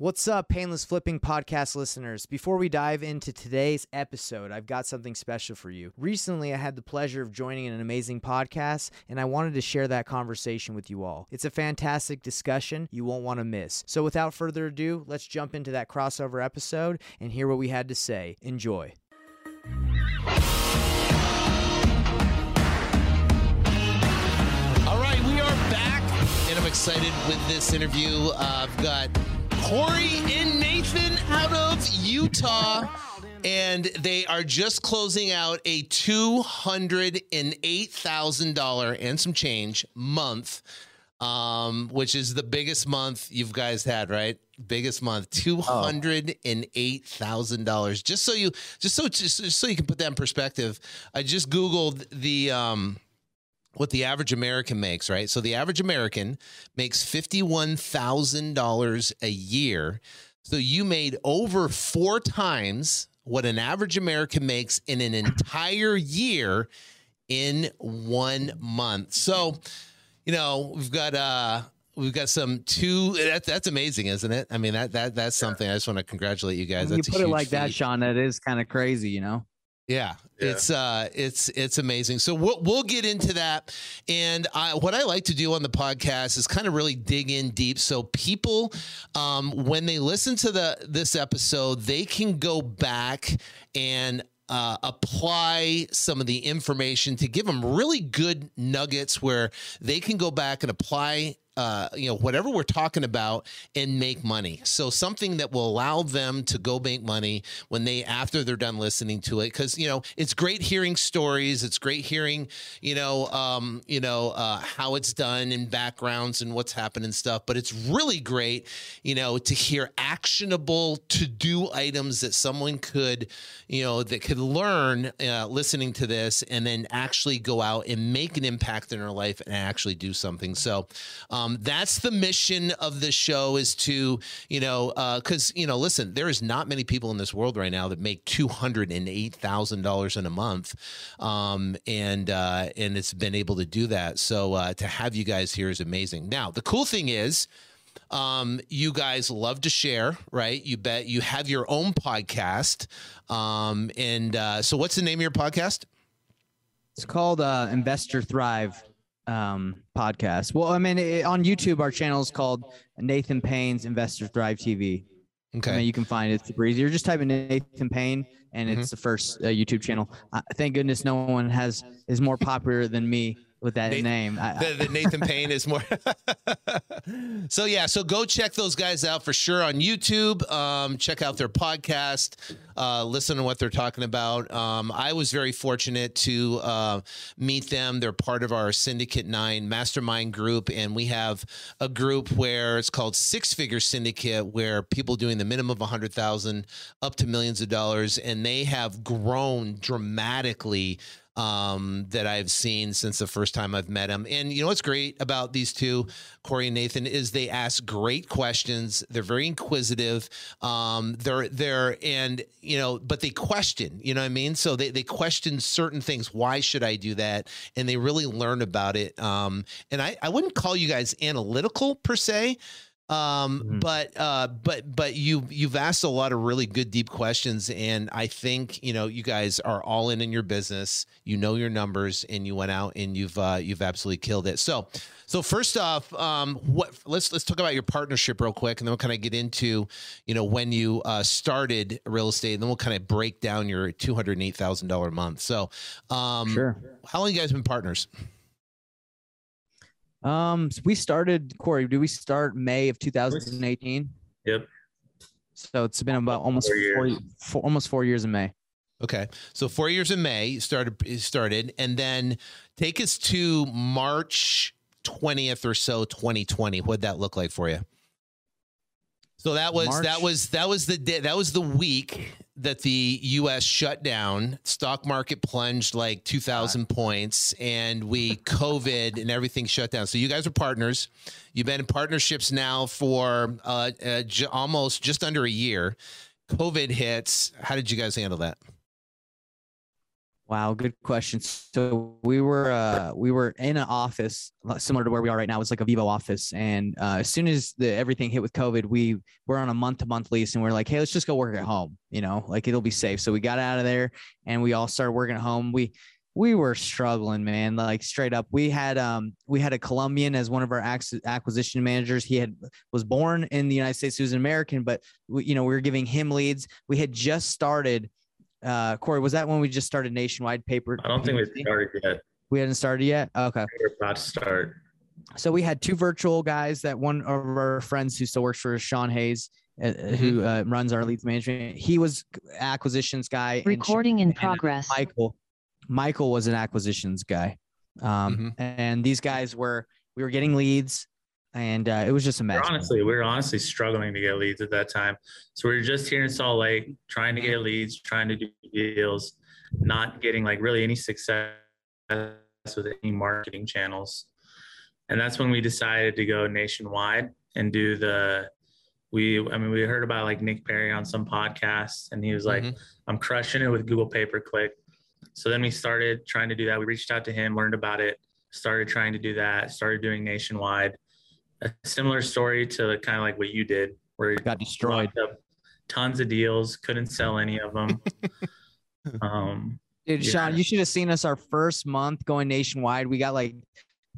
What's up, Painless Flipping podcast listeners? Before we dive into today's episode, I've got something special for you. Recently, I had the pleasure of joining an amazing podcast, and I wanted to share that conversation with you all. It's a fantastic discussion you won't want to miss. So, without further ado, let's jump into that crossover episode and hear what we had to say. Enjoy. All right, we are back, and I'm excited with this interview. Uh, I've got Corey and Nathan out of Utah, and they are just closing out a $208,000 and some change month, um, which is the biggest month you've guys had, right? Biggest month, two hundred and eight thousand dollars. Just so you, just so, just so you can put that in perspective. I just googled the um, what the average American makes, right? So the average American makes $51,000 a year. So you made over four times what an average American makes in an entire year in one month. So, you know, we've got, uh, We've got some two. That, that's amazing, isn't it? I mean, that that that's something. I just want to congratulate you guys. When you That's a put it like that. Sean, that is kind of crazy, you know? Yeah, Yeah. it's uh, it's it's amazing. So we'll we'll get into that, and I, what I like to do on the podcast is kind of really dig in deep, so people, um, when they listen to the this episode, they can go back and. Uh, apply some of the information to give them really good nuggets where they can go back and apply uh, you know whatever we're talking about and make money. So something that will allow them to go make money when they after they're done listening to it. Because you know it's great hearing stories. It's great hearing you know um, you know uh, how it's done and backgrounds and what's happened and stuff. But it's really great you know to hear actionable to do items that someone could you know that could learn uh, listening to this and then actually go out and make an impact in their life and actually do something. So um, that's the mission of the show is to you know because you know listen there is not many people in this world right now that make two hundred and eight thousand dollars in a month um, and uh, and it's been able to do that so uh, to have you guys here is amazing now the cool thing is um, you guys love to share, right? You bet you have your own podcast. Um, and uh, so, what's the name of your podcast? It's called uh, Investor Thrive um, podcast. Well, I mean, it, on YouTube, our channel is called Nathan Payne's Investor Drive TV. I mean, you can find it super easy. You're just typing Nathan Payne, and Mm-hmm. it's the first uh, YouTube channel. Uh, thank goodness no one has is more popular than me with that Nathan- name. I, the, the Nathan Payne is more. so yeah, so go check those guys out for sure on YouTube. Um, check out their podcast. Uh, listen to what they're talking about. Um, I was very fortunate to uh, meet them. They're part of our Syndicate Nine mastermind group, and we have a group where it's called Six Figure Syndicate, where people doing the minimum of a hundred thousand up to millions of dollars, and they have grown dramatically um, that I've seen since the first time I've met him. And you know what's great about these two, Corey and Nathan, is they ask great questions. They're very inquisitive. Um, they're they're and you know, but they question. You know what I mean? So they they question certain things. Why should I do that? And they really learn about it. Um, and I I wouldn't call you guys analytical per se. Um, Mhm. but uh, but but you you've asked a lot of really good deep questions, and I think you know you guys are all in in your business. You know your numbers, and you went out and you've uh, you've absolutely killed it. So so first off, um, what let's let's talk about your partnership real quick, and then we'll kind of get into you know when you uh, started real estate, and then we'll kind of break down your two hundred eight thousand dollar a month. So um, sure. how long you guys been partners? Um, so we started Corey. Do we start May of 2018? Yep. So it's been about almost Four four, years. four almost four years in May. Okay, so four years in May started started, and then take us to March twentieth or so, twenty twenty. What'd that look like for you? So that was that was that was the day that was the week that the U.S. shut down. Stock market plunged like two thousand points, and we COVID and everything shut down. So you guys are partners. You've been in partnerships now for uh, uh, j- almost just under a year. COVID hits. How did you guys handle that? Wow, good question. So we were uh, we were in an office similar to where we are right now. It's like a Vivo office, and uh, as soon as the everything hit with COVID, we were on a month to month lease, and we are like, hey, let's just go work at home. You know, like it'll be safe. So we got out of there, and we all started working at home. We we were struggling, man. Like straight up, we had um we had a Colombian as one of our acquisition managers. He had was born in the United States. He was an American, but we, you know we were giving him leads. We had just started uh, Corey, was that when we just started nationwide paper? I don't think we started yet. We hadn't started yet. Okay. We're about to start. So we had two virtual guys that one of our friends who still works for Sean Hayes, uh, uh mm-hmm. who uh, runs our leads management. He was acquisitions guy. Recording in progress. Michael, Michael was an acquisitions guy. Um, mm-hmm. and these guys were, we were getting leads and uh, it was just a mess. We're honestly, we were honestly struggling to get leads at that time. So we were just here in Salt Lake, trying to get leads, trying to do deals, not getting like really any success with any marketing channels. And that's when we decided to go nationwide and do the. We, I mean, we heard about like Nick Perry on some podcasts, and he was like, mm-hmm. "I'm crushing it with Google Pay Per Click." So then we started trying to do that. We reached out to him, learned about it, started trying to do that, started doing nationwide a similar story to kind of like what you did, where you got destroyed. Tons of deals, couldn't sell any of them. um, Dude, yeah. Sean, you should have seen us our first month going nationwide. We got like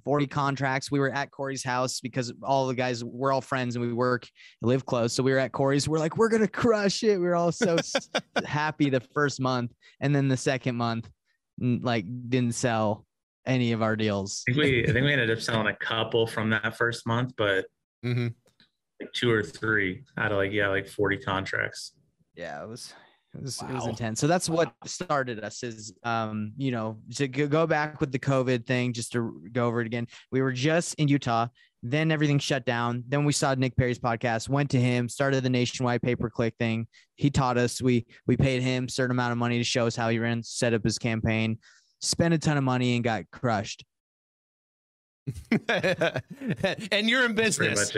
40 contracts. We were at Corey's house because all the guys, we're all friends and we work, live close. So we were at Corey's. We're like, we're going to crush it. We are all so happy the first month. And then the second month, like, didn't sell any of our deals. I think we I think we ended up selling a couple from that first month, but mm-hmm. like two or three out of like yeah, like 40 contracts. Yeah, it was it was, wow. it was intense. So that's what started us is um, you know, to go back with the COVID thing, just to go over it again. We were just in Utah, then everything shut down. Then we saw Nick Perry's podcast, went to him, started the nationwide pay per click thing. He taught us. We we paid him certain amount of money to show us how he ran, set up his campaign spent a ton of money and got crushed. and you're in business.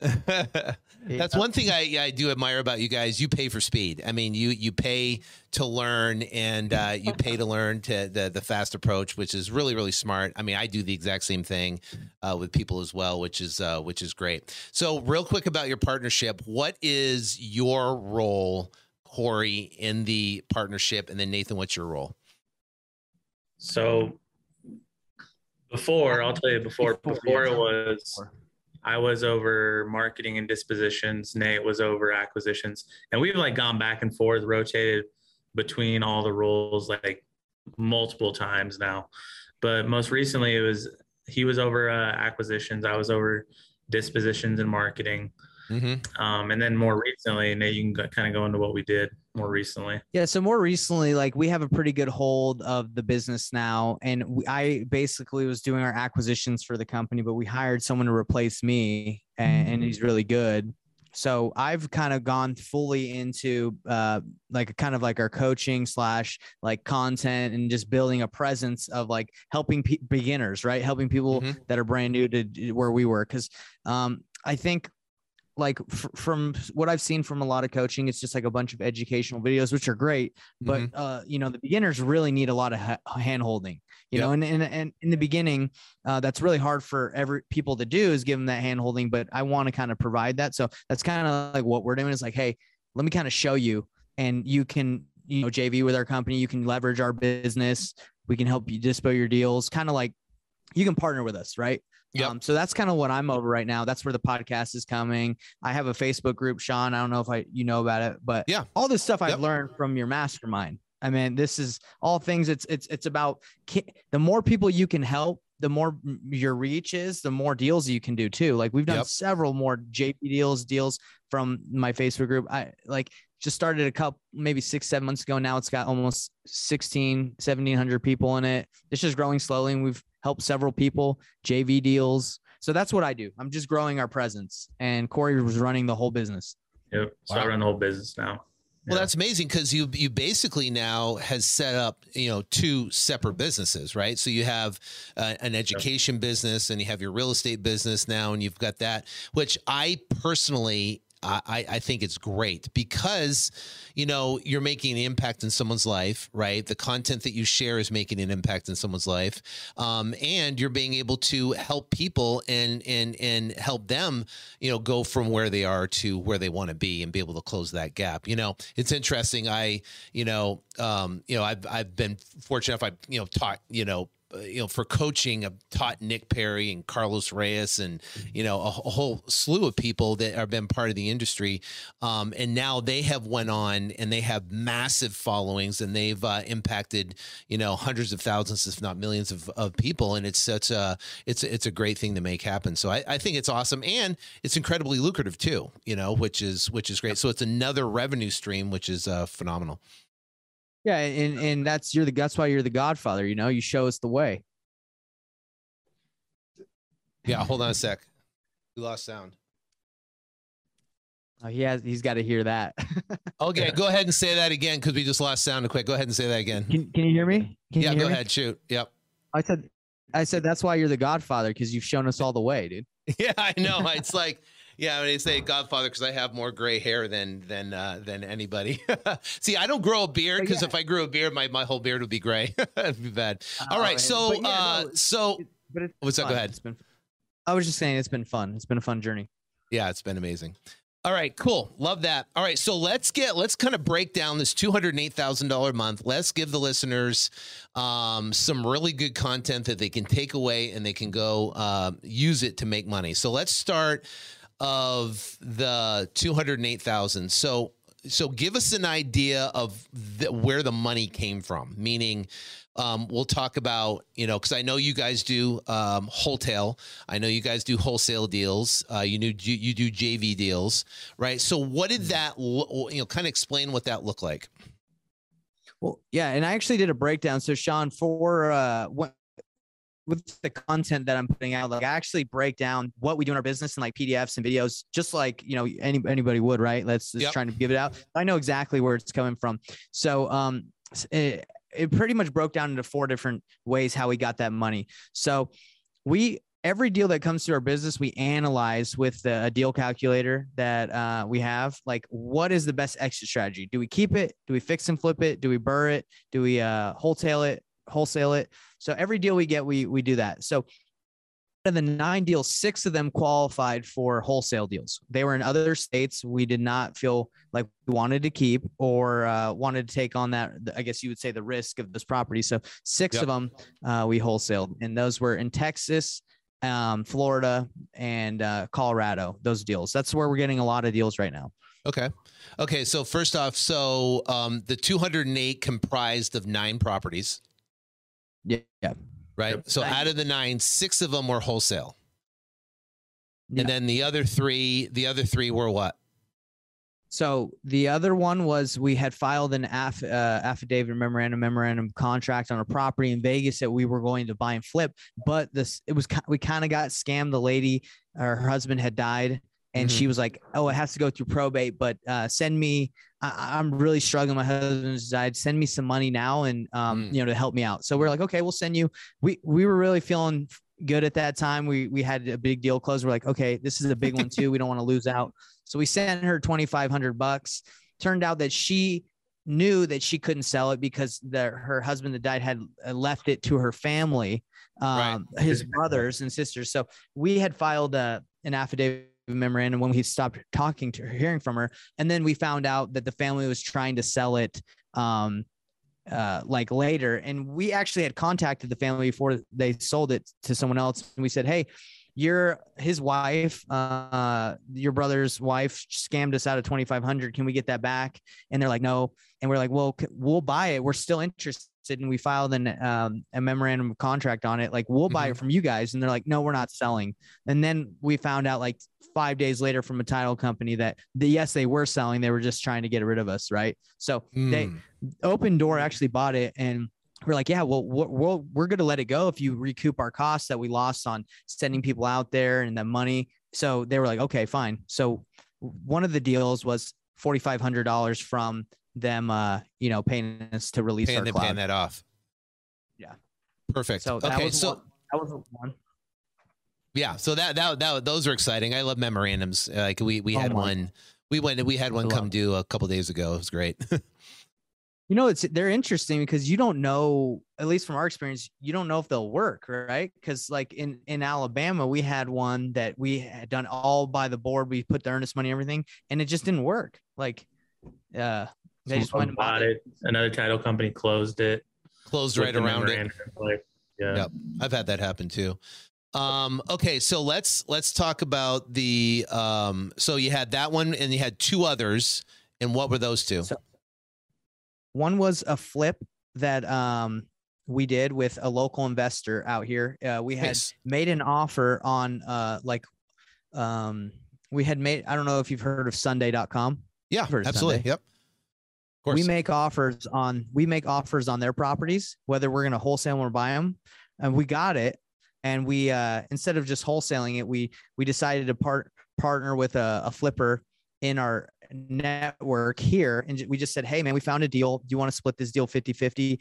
That's one thing I, I do admire about you guys. You pay for speed. I mean, you you pay to learn, and uh, you pay to learn to the the fast approach, which is really really smart. I mean, I do the exact same thing uh, with people as well, which is uh, which is great. So, real quick about your partnership. What is your role, Corey, in the partnership, and then Nathan, what's your role? So before, I'll tell you before, before it was, I was over marketing and dispositions. Nate was over acquisitions. And we've like gone back and forth, rotated between all the roles like multiple times now. But most recently, it was he was over uh, acquisitions. I was over dispositions and marketing. Mm-hmm. Um, and then more recently, Nate, you can kind of go into what we did more recently. Yeah. So more recently, like we have a pretty good hold of the business now. And we, I basically was doing our acquisitions for the company, but we hired someone to replace me and, and he's really good. So I've kind of gone fully into uh, like kind of like our coaching slash like content and just building a presence of like helping pe- beginners, right? Helping people mm-hmm. that are brand new to where we were, Cause um, I think like f- from what I've seen from a lot of coaching, it's just like a bunch of educational videos, which are great. But mm-hmm. uh, you know, the beginners really need a lot of ha- hand holding. You yep. know, and, and and in the beginning, uh, that's really hard for every people to do is give them that hand holding. But I want to kind of provide that. So that's kind of like what we're doing is like, hey, let me kind of show you, and you can you know JV with our company. You can leverage our business. We can help you dispo your deals. Kind of like you can partner with us, right? Yep. Um, so that's kind of what I'm over right now. That's where the podcast is coming. I have a Facebook group, Sean. I don't know if I you know about it, but yeah, all this stuff I've yep. learned from your mastermind. I mean, this is all things. It's it's it's about the more people you can help, the more your reach is, the more deals you can do too. Like we've done yep. several more JV deals, deals from my Facebook group. I like just started a couple, maybe six, seven months ago. Now it's got almost 16, 1700 people in it. It's just growing slowly. And we've helped several people, JV deals. So that's what I do. I'm just growing our presence. And Corey was running the whole business. Yep. So wow. I run the whole business now. Well, that's amazing because you you basically now has set up you know two separate businesses, right? So you have uh, an education yep. business and you have your real estate business now, and you've got that, which I personally I, I think it's great because, you know, you're making an impact in someone's life, right? The content that you share is making an impact in someone's life, um, and you're being able to help people and and and help them, you know, go from where they are to where they want to be and be able to close that gap. You know, it's interesting. I, you know, um, you know, I've I've been fortunate. If I, you know, taught, you know, you know, for coaching, I've taught Nick Perry and Carlos Reyes and, you know, a, a whole slew of people that have been part of the industry. Um, and now they have went on and they have massive followings and they've uh, impacted, you know, hundreds of thousands, if not millions of, of people. And it's such a, it's, it's a great thing to make happen. So I, I think it's awesome. And it's incredibly lucrative too, you know, which is, which is great. So it's another revenue stream, which is uh, phenomenal. Yeah, and and that's you're the that's why you're the Godfather. You know, you show us the way. Yeah, hold on a sec. We lost sound. Oh, he has. He's got to hear that. okay, go ahead and say that again because we just lost sound. Quick, go ahead and say that again. Can Can you hear me? Can yeah, hear go me? ahead. Shoot. Yep. I said, I said that's why you're the Godfather because you've shown us all the way, dude. Yeah, I know. It's like yeah, when they say Godfather because I have more gray hair than than uh, than anybody. See, I don't grow a beard because yeah. if I grew a beard, my, my whole beard would be gray. That'd be bad. All right, so yeah, uh, no, so but it's what's fun. up? Go ahead. It's been, I was just saying it's been fun. It's been a fun journey. Yeah, it's been amazing. All right, cool. Love that. All right, so let's get let's kind of break down this two hundred eight thousand dollar month. Let's give the listeners um, some really good content that they can take away and they can go uh, use it to make money. So let's start of the 208,000. So so give us an idea of the, where the money came from. Meaning, um, we'll talk about you know because I know you guys do um, wholesale. I know you guys do wholesale deals. Uh, you, do, you do JV deals, right? So what did that lo- you know kind of explain what that looked like? Well, yeah, and I actually did a breakdown. So Sean, for uh, what with the content that I'm putting out, like I actually break down what we do in our business in like PDFs and videos, just like you know any, anybody would, right? Let's just yep. trying to give it out. I know exactly where it's coming from. So um, it, it pretty much broke down into four different ways how we got that money. So we every deal that comes through our business, we analyze with the, a deal calculator that uh, we have. Like, what is the best exit strategy? Do we keep it? Do we fix and flip it? Do we burr it? Do we uh, wholesale it? Wholesale it? So every deal we get, we we do that. So out of the nine deals, six of them qualified for wholesale deals. They were in other states. We did not feel like we wanted to keep or uh, wanted to take on that. I guess you would say the risk of this property. So six yep. of them uh, we wholesaled, and those were in Texas, um, Florida, and uh, Colorado. Those deals. That's where we're getting a lot of deals right now. Okay. Okay. So first off, so um, the 208 comprised of nine properties. Yeah. yeah. Right. Yep. So out of the nine, six of them were wholesale. Yeah. And then the other three, the other three were what? So the other one was we had filed an aff, uh, affidavit memorandum memorandum contract on a property in Vegas that we were going to buy and flip, but this it was we kind of got scammed. The lady, her husband had died, and mm-hmm. she was like, "Oh, it has to go through probate, but uh, send me. I, am really struggling. My husband's died. Send me some money now, and um, mm. you know, to help me out." So we're like, "Okay, we'll send you." We we were really feeling good at that time. We we had a big deal closed. We're like, "Okay, this is a big one too. We don't want to lose out." So we sent her twenty five hundred bucks. Turned out that she knew that she couldn't sell it because the, her husband that died had uh, left it to her family, um, right. his brothers and sisters. So we had filed a, uh, an affidavit memorandum when we stopped talking to her, hearing from her. And then we found out that the family was trying to sell it um, uh, like later. And we actually had contacted the family before they sold it to someone else. And we said, Hey, your his wife, uh, your brother's wife scammed us out of 2,500. Can we get that back? And they're like, no. And we're like, well, we'll buy it. We're still interested. And we filed an, um, a memorandum of contract on it. Like, we'll buy mm-hmm. it from you guys. And they're like, no, we're not selling. And then we found out like five days later from a title company that the, yes, they were selling. They were just trying to get rid of us. Right. So mm. they, Opendoor actually bought it and we're like, yeah, well, we're, we're, we're going to let it go if you recoup our costs that we lost on sending people out there and the money. So they were like, okay, fine. So one of the deals was $4,500 from them, uh, you know, paying us to release paying, our cloud. Paying that off. Yeah. Perfect. So that okay, was so one, that was one. Yeah, so that that that those are exciting. I love memorandums. Like we we oh had one We went we had one come due a couple days ago. It was great. You know, it's they're interesting because you don't know, at least from our experience, you don't know if they'll work, right? Because like in in Alabama, we had one that we had done all by the board. We put the earnest money, and everything, and it just didn't work. Like, uh, they just went and bought bought it. Another title company closed it. Closed right around it. memorandum. Yeah. Yep. I've had that happen too. Um, okay, so let's let's talk about the um so you had that one and you had two others. And what were those two? So- One was a flip that um we did with a local investor out here. Uh, we had Nice. made an offer on uh like um we had made I don't know if you've heard of Sundae.com. Yeah, absolutely. Sundae. Yep. Of course. we make offers on we make offers on their properties whether we're going to wholesale or buy them and we got it and we uh instead of just wholesaling it we we decided to part partner with a, a flipper in our network here and we just said hey man we found a deal do you want to split this deal 50 50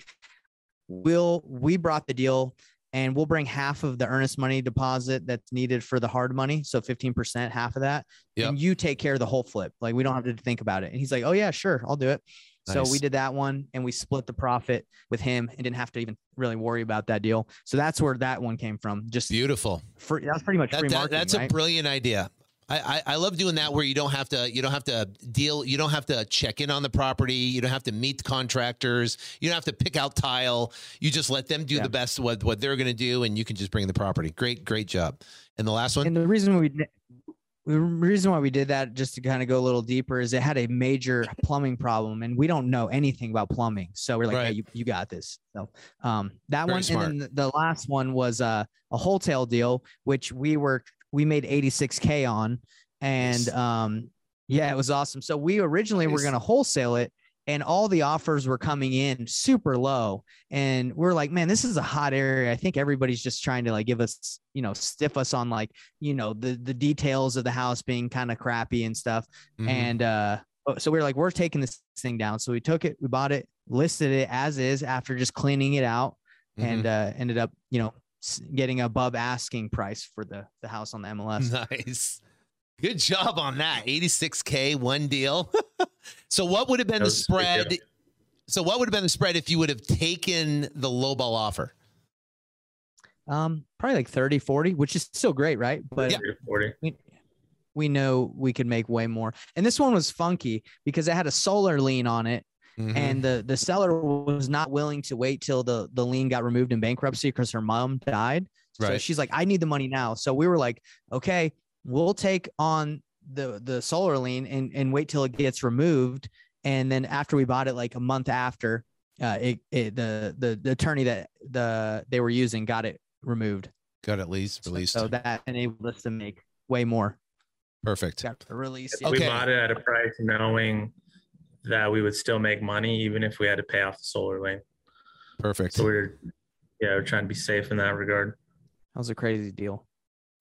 we'll we brought the deal and we'll bring half of the earnest money deposit that's needed for the hard money so 15% half of that Yep. and you take care of the whole flip like we don't have to think about it and he's like oh yeah sure i'll do it so we did that one and we split the profit with him and didn't have to even really worry about that deal. So that's where that one came from. Just Beautiful. for that's pretty much That- free that- that's a brilliant idea. I, I, I love doing that where you don't have to you don't have to deal you don't have to check in on the property. You don't have to meet the contractors. You don't have to pick out tile. You just let them do Yeah. the best what what they're going to do and you can just bring the property. Great great job. And the last one? And the reason we the reason why we did that just to kind of go a little deeper is it had a major plumbing problem and we don't know anything about plumbing. So we're like Right. hey, you, you got this. So um that Very one smart. and then the, the last one was uh, a wholesale deal which we were we made 86k on and um yeah it was awesome. So we originally were going to wholesale it and all the offers were coming in super low. And we're like man this is a hot area. I think everybody's just trying to like give us you know stiff us on like you know the the details of the house being kind of crappy and stuff. Mhm. and uh oh, so we are like we're taking this thing down. So we took it we bought it listed it as is after just cleaning it out Mhm. and uh ended up you know getting above asking price for the the house on the mls Nice. Good job on that. 86K, one deal. so what would have been That the was good spread? So what would have been the spread if you would have taken the lowball offer? um probably like 30 40 which is still great right but Yeah. 40. we, we know we could make way more and this one was funky because it had a solar lien on it Mhm. and the the seller was not willing to wait till the the lien got removed in bankruptcy because her mom died. Right. So she's like, I need the money now. So we were like, okay, we'll take on the the solar lien and and wait till it gets removed. And then after we bought it, like a month after, uh, it, it the the the attorney that the they were using got it removed. got at least released. So that enabled us to make way more. Perfect. Got the release. We bought it at a price knowing that we would still make money even if we had to pay off the solar lane. Perfect. So we we're yeah, we're trying to be safe in that regard. That was a crazy deal.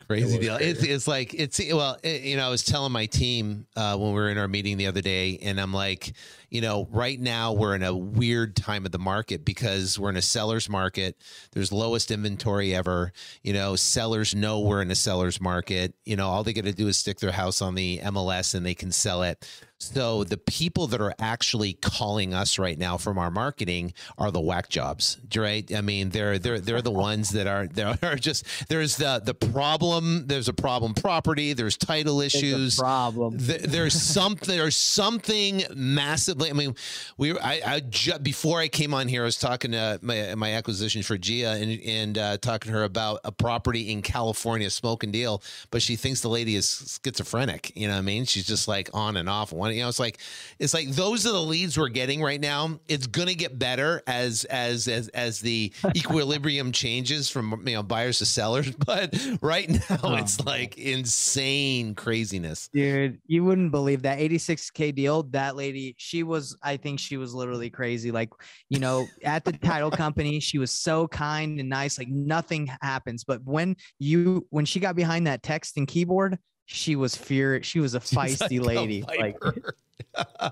Crazy was deal. It's, it's like it's well, it, you know, I was telling my team uh, when we were in our meeting the other day, and I'm like, you know, right now we're in a weird time of the market because we're in a seller's market. There's lowest inventory ever. You know, sellers know we're in a seller's market. You know, all they got to do is stick their house on the MLS and they can sell it. So the people that are actually calling us right now from our marketing are the whack jobs, right? I mean, they're they're they're the ones that are there are just there's the the problem. There's a problem property. There's title issues. problem. Th- There's something. There's something massively. I mean, we. I, I ju- before I came on here, I was talking to my my acquisition for Gia and and uh, talking to her about a property in California, smoke and deal. But she thinks the lady is schizophrenic. You know what I mean? She's just like on and off. One. You know, it's like it's like those are the leads we're getting right now. It's gonna get better as as as as the equilibrium changes from you know buyers to sellers. But right now, Oh, it's like insane craziness. Dude, you wouldn't believe that 86k deal. That lady, she was, I think she was literally crazy. Like, you know, at the title company, she was so kind and nice. Like nothing happens. But when you, when she got behind that text and keyboard, she was fear. She was a She's like feisty a lady. Like,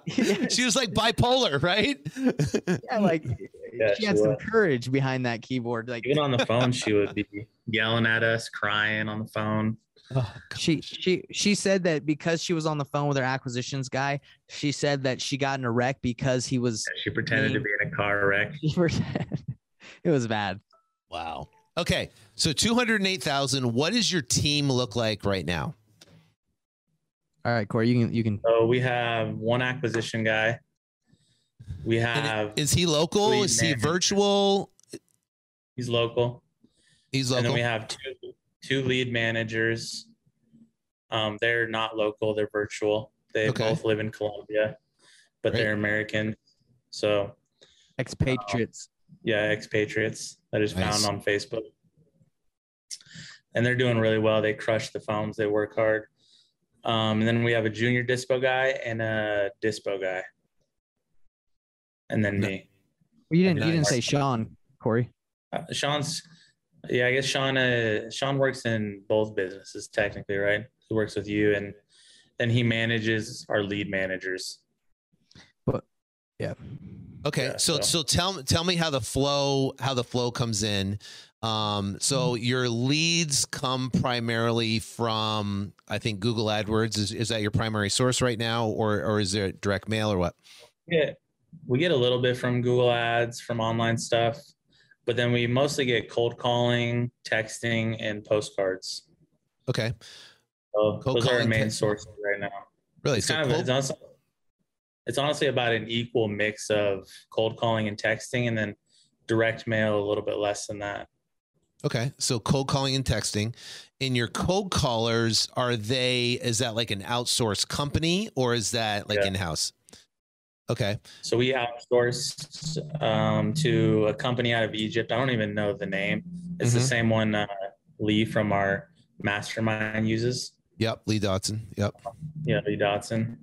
she was like bipolar, right? yeah, like Yeah, she she had some courage behind that keyboard. Like, Even on the phone, she would be yelling at us, crying on the phone. Oh, She she she said that because she was on the phone with her acquisitions guy, she said that she got in a wreck because he was. She pretended to be in a car wreck. it was bad. wow. Okay, so two hundred eight thousand. What does your team look like right now? All right, Corey, you can you can. So we have one acquisition guy. We And have Is he local? Is he virtual? he's local. He's local. And then we have two two lead managers. Um, they're not local, they're virtual. They Okay. both live in Colombia, but Great. they're American. So Expatriates. yeah, expatriates that is Nice. found on Facebook. And they're doing really well. They crush the phones, they work hard. Um, and then we have a junior dispo guy and a dispo guy. And then me. Well, you didn't you didn't say Sean, Corey. Uh, Sean's, yeah, I guess Sean. Uh, Sean works in both businesses technically, right? He works with you, and then he manages our lead managers. But yeah. Okay, Yeah, so so- so tell tell me how the flow how the flow comes in. Um, so Mm-hmm. your leads come primarily from I think Google AdWords. Is is that your primary source right now, or or is there direct mail or what? Yeah, we get a little bit from Google Ads, from online stuff, but then we mostly get cold calling, texting, and postcards. Okay, So Cold those are our main text- sources right now. really? It's So kind of cold- it's honestly, it's honestly about an equal mix of cold calling and texting, and then direct mail a little bit less than that. Okay, so cold calling and texting. In your cold callers, are they? Is that like an outsourced company or is that like Yeah. in house? Okay, So we outsourced um, to a company out of Egypt. I don't even know the name. It's the Mhm. same one uh, Lee from our mastermind uses. yep, Lee Dotson. Yep. Yeah, Lee Dotson.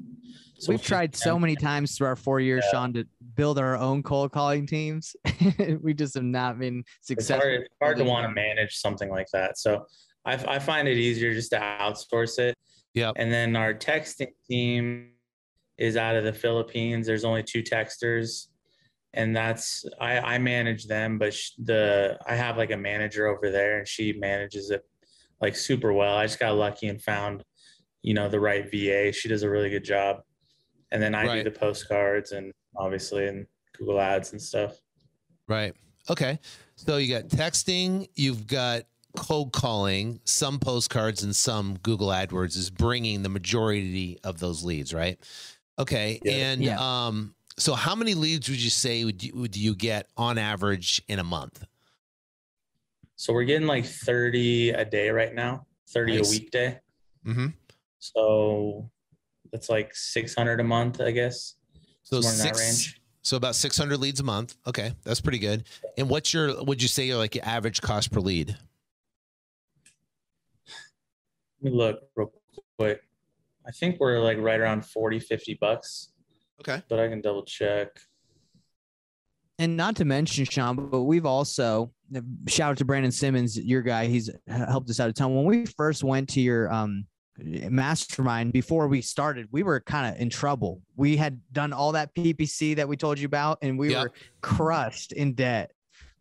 So We've tried so many times through our four years, Yeah. Sean, to build our own cold calling teams. we just have not been It's successful. hard, it's hard to want to manage something like that. So I, I find it easier just to outsource it. Yep. And then our texting team is out of the Philippines. There's only two texters, and that's I, I manage them, but sh- the I have like a manager over there, and she manages it like super well. I just got lucky and found, you know, the right VA. She does a really good job, and then I Right. do the postcards and obviously and Google Ads and stuff. Right. Okay. So you got texting, you've got cold calling, some postcards, and some Google AdWords is bringing the majority of those leads, right? Okay. Yeah. And Yeah. um, so how many leads would you say would you, would you get on average in a month? So we're getting like 30 a day right now, 30 Nice. a weekday. Mm-hmm. So that's like 600 a month, I guess. So Somewhere in that six, range. so about 600 leads a month. Okay. That's pretty good. And what's your, would you say your like your average cost per lead? Let me look real quick. I think we're like right around 40, 50 bucks, Okay. but I can double check. And not to mention, Sean, but we've also shout out to Brandon Simmons, your guy. He's helped us out a ton. When we first went to your um mastermind before we started, we were kind of in trouble. We had done all that PPC that we told you about, and we Yep. were crushed in debt.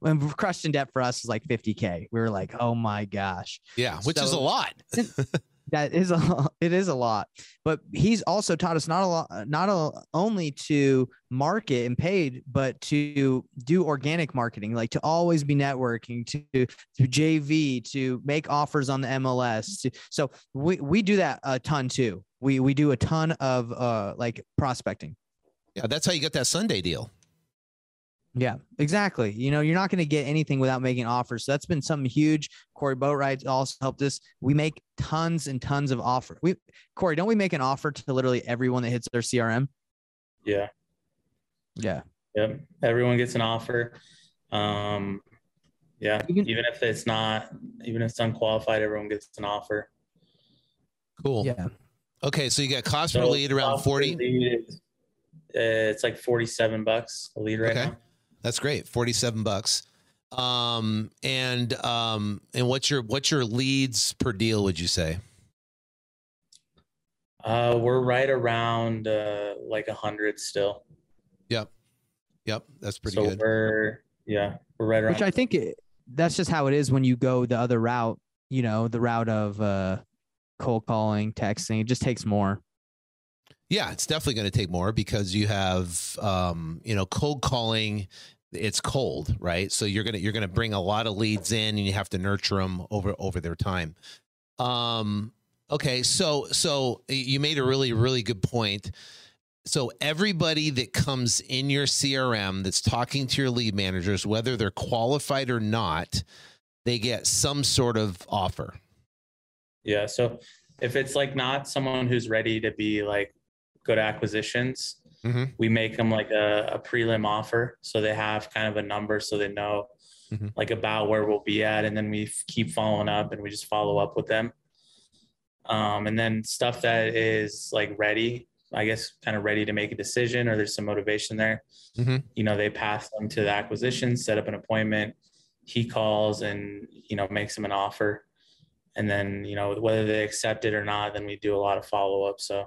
When crushed in debt for us was like 50k. We were like, oh my gosh. Yeah. Which is a lot. That is a it is a lot, but he's also taught us not a lot, not a, only to market and paid, but to do organic marketing, like to always be networking, to to JV, to make offers on the MLS. To, so we we do that a ton too. We we do a ton of uh like prospecting. Yeah. That's how you got that Sundae deal. Yeah, exactly. You know, you're not going to get anything without making offers. So that's been something huge. Cory Boatright also helped us. We make tons and tons of offers. We Corey, don't we make an offer to literally everyone that hits their CRM? Yeah. Yeah. Yep. Everyone gets an offer. Um, yeah. Even- Even if it's not, even if it's unqualified, everyone gets an offer. Cool. Yeah. Okay. So you got cost per lead around 40. lead is, uh, it's like 47 bucks a lead right Okay. now. That's great. 47 bucks. Um and um and what's your what's your leads per deal would you say? Uh, we're right around uh, like a hundred still. Yep. Yep, that's pretty so good. we're yeah, we're right around. Which I think it, that's just how it is when you go the other route, you know, the route of uh cold calling, texting. It just takes more. Yeah, it's definitely going to take more because you have, um, you know, cold calling. It's cold, right? So you're gonna you're gonna bring a lot of leads in, and you have to nurture them over over their time. Um, okay, so so you made a really really good point. So everybody that comes in your CRM that's talking to your lead managers, whether they're qualified or not, they get some sort of offer. Yeah. So if it's like not someone who's ready to be like good acquisitions, mm-hmm. we make them like a, a, prelim offer. So they have kind of a number so they know mm-hmm. like about where we'll be at. And then we f- keep following up and we just follow up with them. Um, and then stuff that is like ready, I guess, kind of ready to make a decision or there's some motivation there. Mm-hmm. You know, they pass them to the acquisition, set up an appointment. He calls and, you know, makes them an offer. And then, you know, whether they accept it or not, then we do a lot of follow up. So,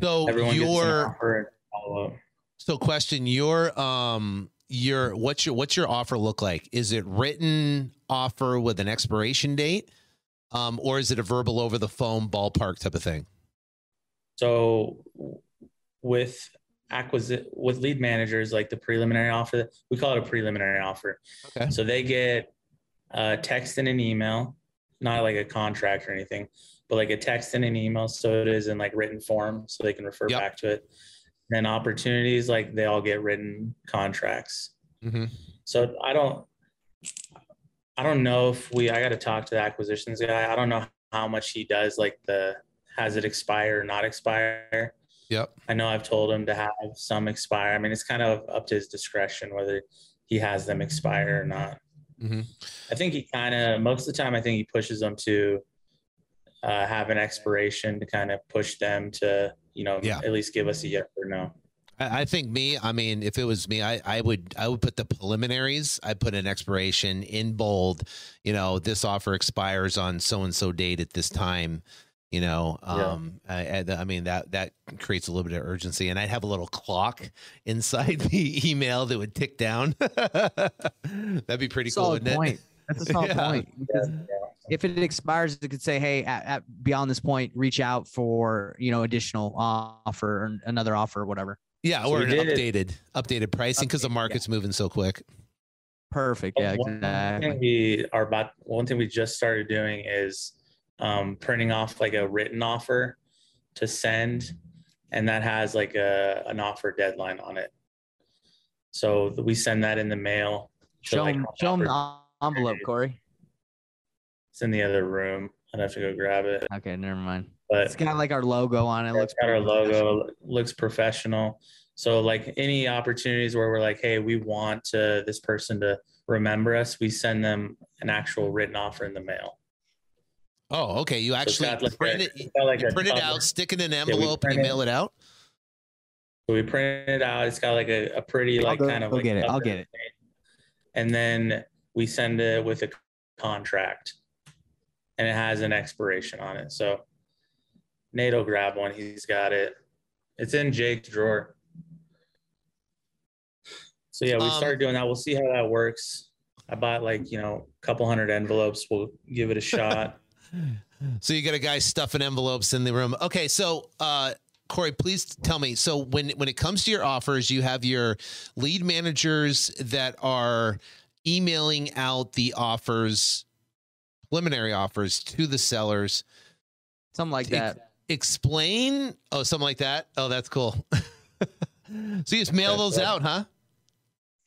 so everyone your follow up. So, question your um your what's your what's your offer look like? Is it written offer with an expiration date, um, or is it a verbal over the phone ballpark type of thing? So, with acquisite with lead managers, like the preliminary offer, we call it a preliminary offer. Okay. So they get a text and an email, not like a contract or anything, but like a text and an email. So it is in like written form, so they can refer yep. back to it. And then opportunities, like they all get written contracts. Mm-hmm. So I don't, I don't know if we. I got to talk to the acquisitions guy. I don't know how much he does like the has it expire or not expire. Yep. I know I've told him to have some expire. I mean, it's kind of up to his discretion whether he has them expire or not. Mm-hmm. I think he kind of most of the time. I think he pushes them to uh, have an expiration to kind of push them to you know yeah. at least give us a yes or no. I think me, I mean, if it was me, I, I would I would put the preliminaries. I put an expiration in bold. You know, this offer expires on so and so date at this time you know um yeah. I, I, mean that that creates a little bit of urgency and i'd have a little clock inside the email that would tick down that'd be pretty solid cool point. That's a solid yeah. point yeah. if it expires it could say hey at, at, beyond this point reach out for you know additional offer or another offer or whatever yeah or an updated it. updated pricing because the market's moving so quick perfect yeah exactly. one thing we are about one thing we just started doing is um, printing off like a written offer to send, and that has like a an offer deadline on it. So we send that in the mail. Show like, show them the envelope, Corey. It's in the other room. I'd have to go grab it. Okay, never mind. But it's got like our logo on it. it looks got our logo. Looks professional. So like any opportunities where we're like, hey, we want uh, this person to remember us, we send them an actual written offer in the mail. Oh, okay. You actually so like print, a, it, like print it out, stick it in an envelope, yeah, and mail it out. So we print it out. It's got like a, a pretty like go, kind of. I'll like get it. I'll get it. And then we send it with a contract, and it has an expiration on it. So Nate will grab one. He's got it. It's in Jake's drawer. So yeah, we um, started doing that. We'll see how that works. I bought like you know a couple hundred envelopes. We'll give it a shot. So you got a guy stuffing envelopes in the room. Okay, so uh, Corey, please tell me. So when when it comes to your offers, you have your lead managers that are emailing out the offers, preliminary offers to the sellers. Something like that. Explain. Oh, something like that. Oh, that's cool. so you just mail those out, huh?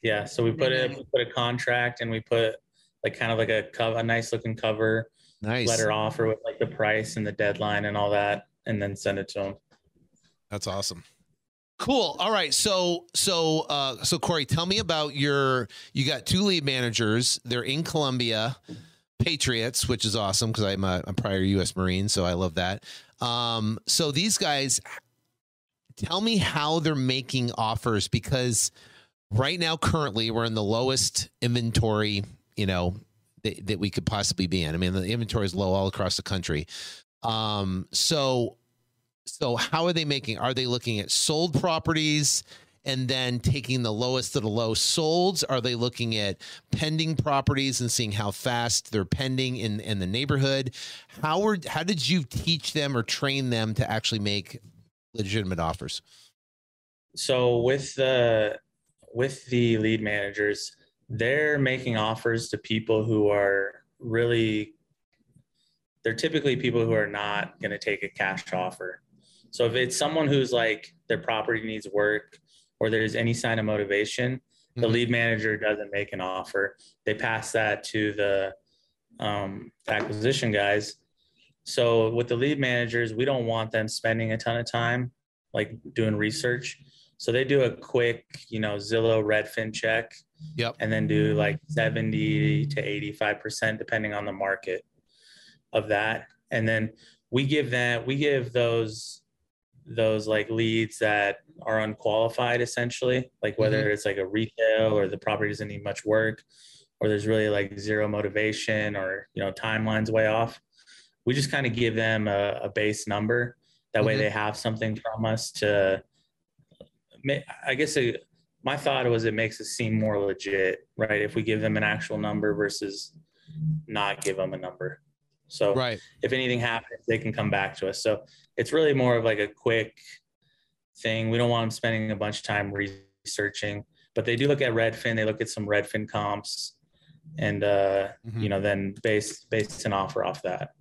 Yeah. So we put it, we put a contract, and we put like kind of like a cover, a nice looking cover nice. letter offer with like the price and the deadline and all that, and then send it to them. That's awesome. Cool. All right. So so uh so Corey, tell me about your you got two lead managers. They're in Colombia, Patriots, which is awesome because I'm a, a prior US Marine, so I love that. Um, so these guys tell me how they're making offers because right now currently we're in the lowest inventory, you know, that, that we could possibly be in. I mean, the inventory is low all across the country. Um, so, so how are they making? Are they looking at sold properties and then taking the lowest of the low solds? Are they looking at pending properties and seeing how fast they're pending in, in the neighborhood? How were, how did you teach them or train them to actually make legitimate offers? So with the with the lead managers, they're making offers to people who are really they're typically people who are not going to take a cash offer. So if it's someone who's like their property needs work or there's any sign of motivation, mm-hmm. the lead manager doesn't make an offer. They pass that to the um, acquisition guys. So with the lead managers, we don't want them spending a ton of time like doing research. So they do a quick, you know, Zillow Redfin check. Yep. And then do like 70 to 85% depending on the market of that. And then we give that we give those those like leads that are unqualified essentially, like whether mm-hmm. it's like a retail or the property doesn't need much work or there's really like zero motivation or you know timelines way off. We just kind of give them a, a base number. That mm-hmm. way they have something from us to I guess it, my thought was it makes it seem more legit, right? If we give them an actual number versus not give them a number. So right. if anything happens, they can come back to us. So it's really more of like a quick thing. We don't want them spending a bunch of time researching, but they do look at Redfin. They look at some Redfin comps, and uh, mm-hmm. you know then base base an offer off that.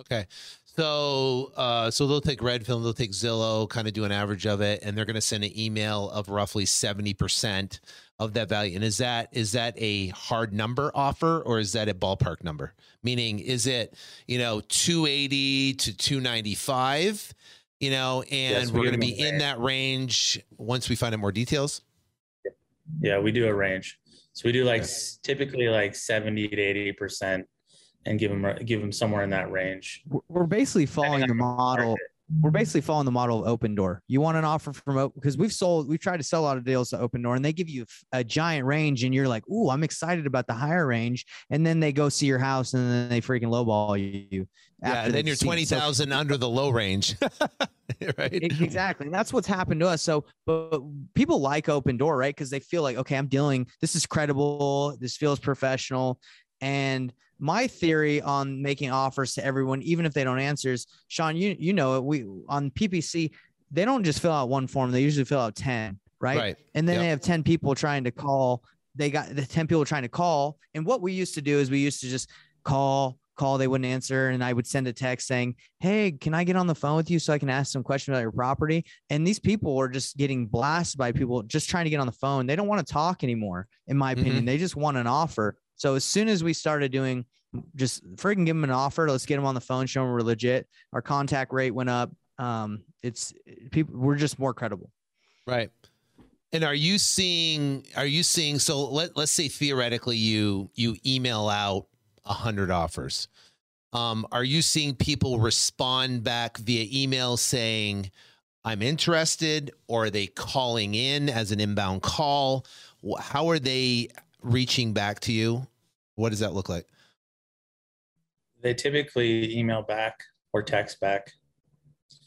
Okay. So, uh, so they'll take Redfin, they'll take Zillow, kind of do an average of it, and they're going to send an email of roughly seventy percent of that value. And is that is that a hard number offer or is that a ballpark number? Meaning, is it you know two eighty to two ninety five? You know, and yes, we're going to be in that range once we find out more details. Yeah, we do a range. So we do like okay. typically like seventy to eighty percent and give them give them somewhere in that range. We're basically following the model. We're basically following the model of Opendoor. You want an offer from Open because we've sold, we've tried to sell a lot of deals to Opendoor and they give you a giant range, and you're like, "Ooh, I'm excited about the higher range," and then they go see your house, and then they freaking lowball you. Yeah, and then you're twenty thousand so, under the low range. right. Exactly. And that's what's happened to us. So, but people like Opendoor, right? Because they feel like, okay, I'm dealing. This is credible. This feels professional, and my theory on making offers to everyone, even if they don't answer, is Sean, you you know it. We on PPC, they don't just fill out one form; they usually fill out ten, right? right. And then yep. they have ten people trying to call. They got the ten people trying to call, and what we used to do is we used to just call, call. They wouldn't answer, and I would send a text saying, "Hey, can I get on the phone with you so I can ask some questions about your property?" And these people were just getting blasted by people just trying to get on the phone. They don't want to talk anymore, in my opinion. Mm-hmm. They just want an offer. So as soon as we started doing just freaking give them an offer, let's get them on the phone, show them we're legit. Our contact rate went up. Um, it's people, we're just more credible. Right. And are you seeing, are you seeing, so let, let's say theoretically you, you email out a hundred offers. Um, are you seeing people respond back via email saying, I'm interested, or are they calling in as an inbound call? How are they reaching back to you? What does that look like? They typically email back or text back.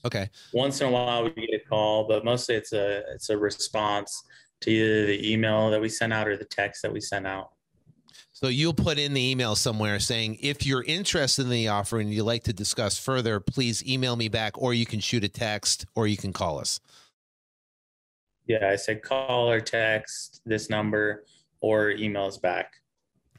Okay. Once in a while we get a call, but mostly it's a it's a response to either the email that we sent out or the text that we sent out. So you'll put in the email somewhere saying if you're interested in the offer and you'd like to discuss further, please email me back or you can shoot a text or you can call us. Yeah, I said call or text this number or emails back.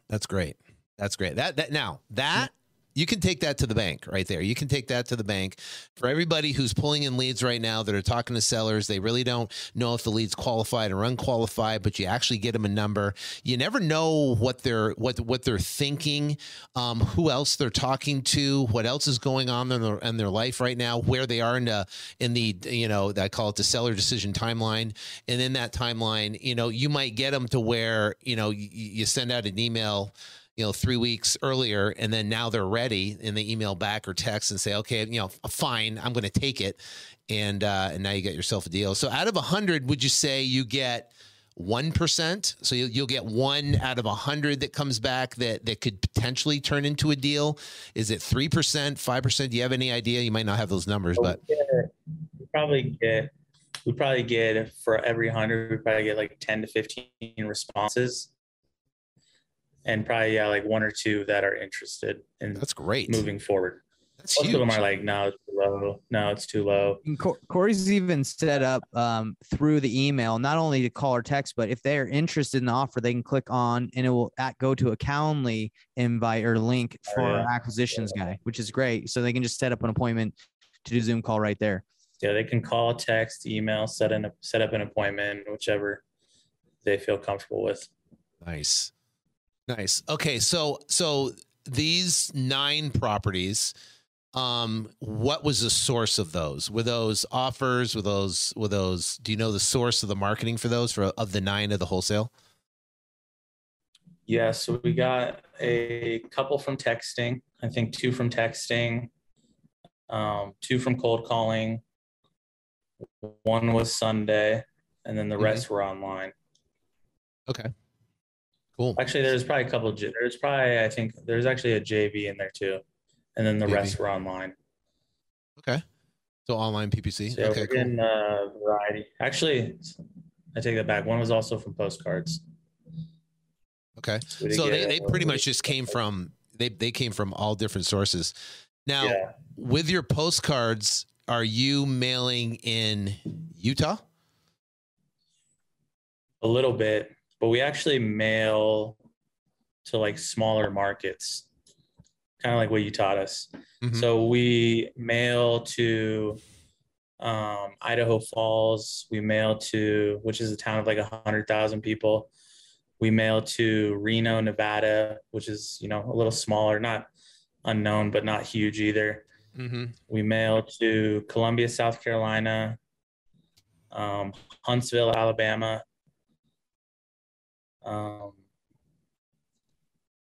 That's great. That's great. That that now that you can take that to the bank right there. You can take that to the bank for everybody who's pulling in leads right now that are talking to sellers. They really don't know if the lead's qualified or unqualified, but you actually get them a number. You never know what they're what what they're thinking, um, who else they're talking to, what else is going on in their, in their life right now, where they are in the in the you know I call it the seller decision timeline, and in that timeline, you know you might get them to where you know you, you send out an email you know, three weeks earlier, and then now they're ready, and they email back or text and say, okay, you know, fine, I'm going to take it, and uh, and now you get yourself a deal. So out of a hundred, would you say you get one percent? So you'll, you'll get one out of a hundred that comes back that that could potentially turn into a deal. Is it three percent, five percent? Do you have any idea? You might not have those numbers, but you probably get we probably get for every hundred, we probably get like ten to fifteen responses, and probably yeah, like one or two that are interested in That's great. moving forward. That's Most huge. of them are like, no, it's too low. No, it's too low. And Corey's even set up um, through the email, not only to call or text, but if they're interested in the offer, they can click on and it will at, go to a Calendly invite or link Oh, for our yeah. acquisitions guy, which is great. So they can just set up an appointment to do Zoom call right there. Yeah, they can call, text, email, set in a, set up an appointment, whichever they feel comfortable with. Nice. Nice. Okay, so so these nine properties um what was the source of those? Were those offers? Were those were those do you know the source of the marketing for those for of the nine of the wholesale? Yeah, so we got a couple from texting. I think two from texting, um, two from cold calling. One was Sundae, and then the Mhm. rest were online. Okay. Cool. Actually, there's probably a couple. J- There's probably I think there's actually a JV in there too, and then the JV. rest were online. Okay. So online PPC. So okay, cool. getting a uh, variety. Actually, I take that back. One was also from postcards. Okay. did So they, they pretty much just came from they they came from all different sources. Now, Yeah, with your postcards, are you mailing in Utah? a little bit, but we actually mail to like smaller markets, kind of like what you taught us. Mhm. So we mail to um, Idaho Falls. We mail to, which is a town of like a hundred thousand people. We mail to Reno, Nevada, which is you know a little smaller, not unknown, but not huge either. Mm-hmm. We mail to Columbia, South Carolina, um, Huntsville, Alabama, um,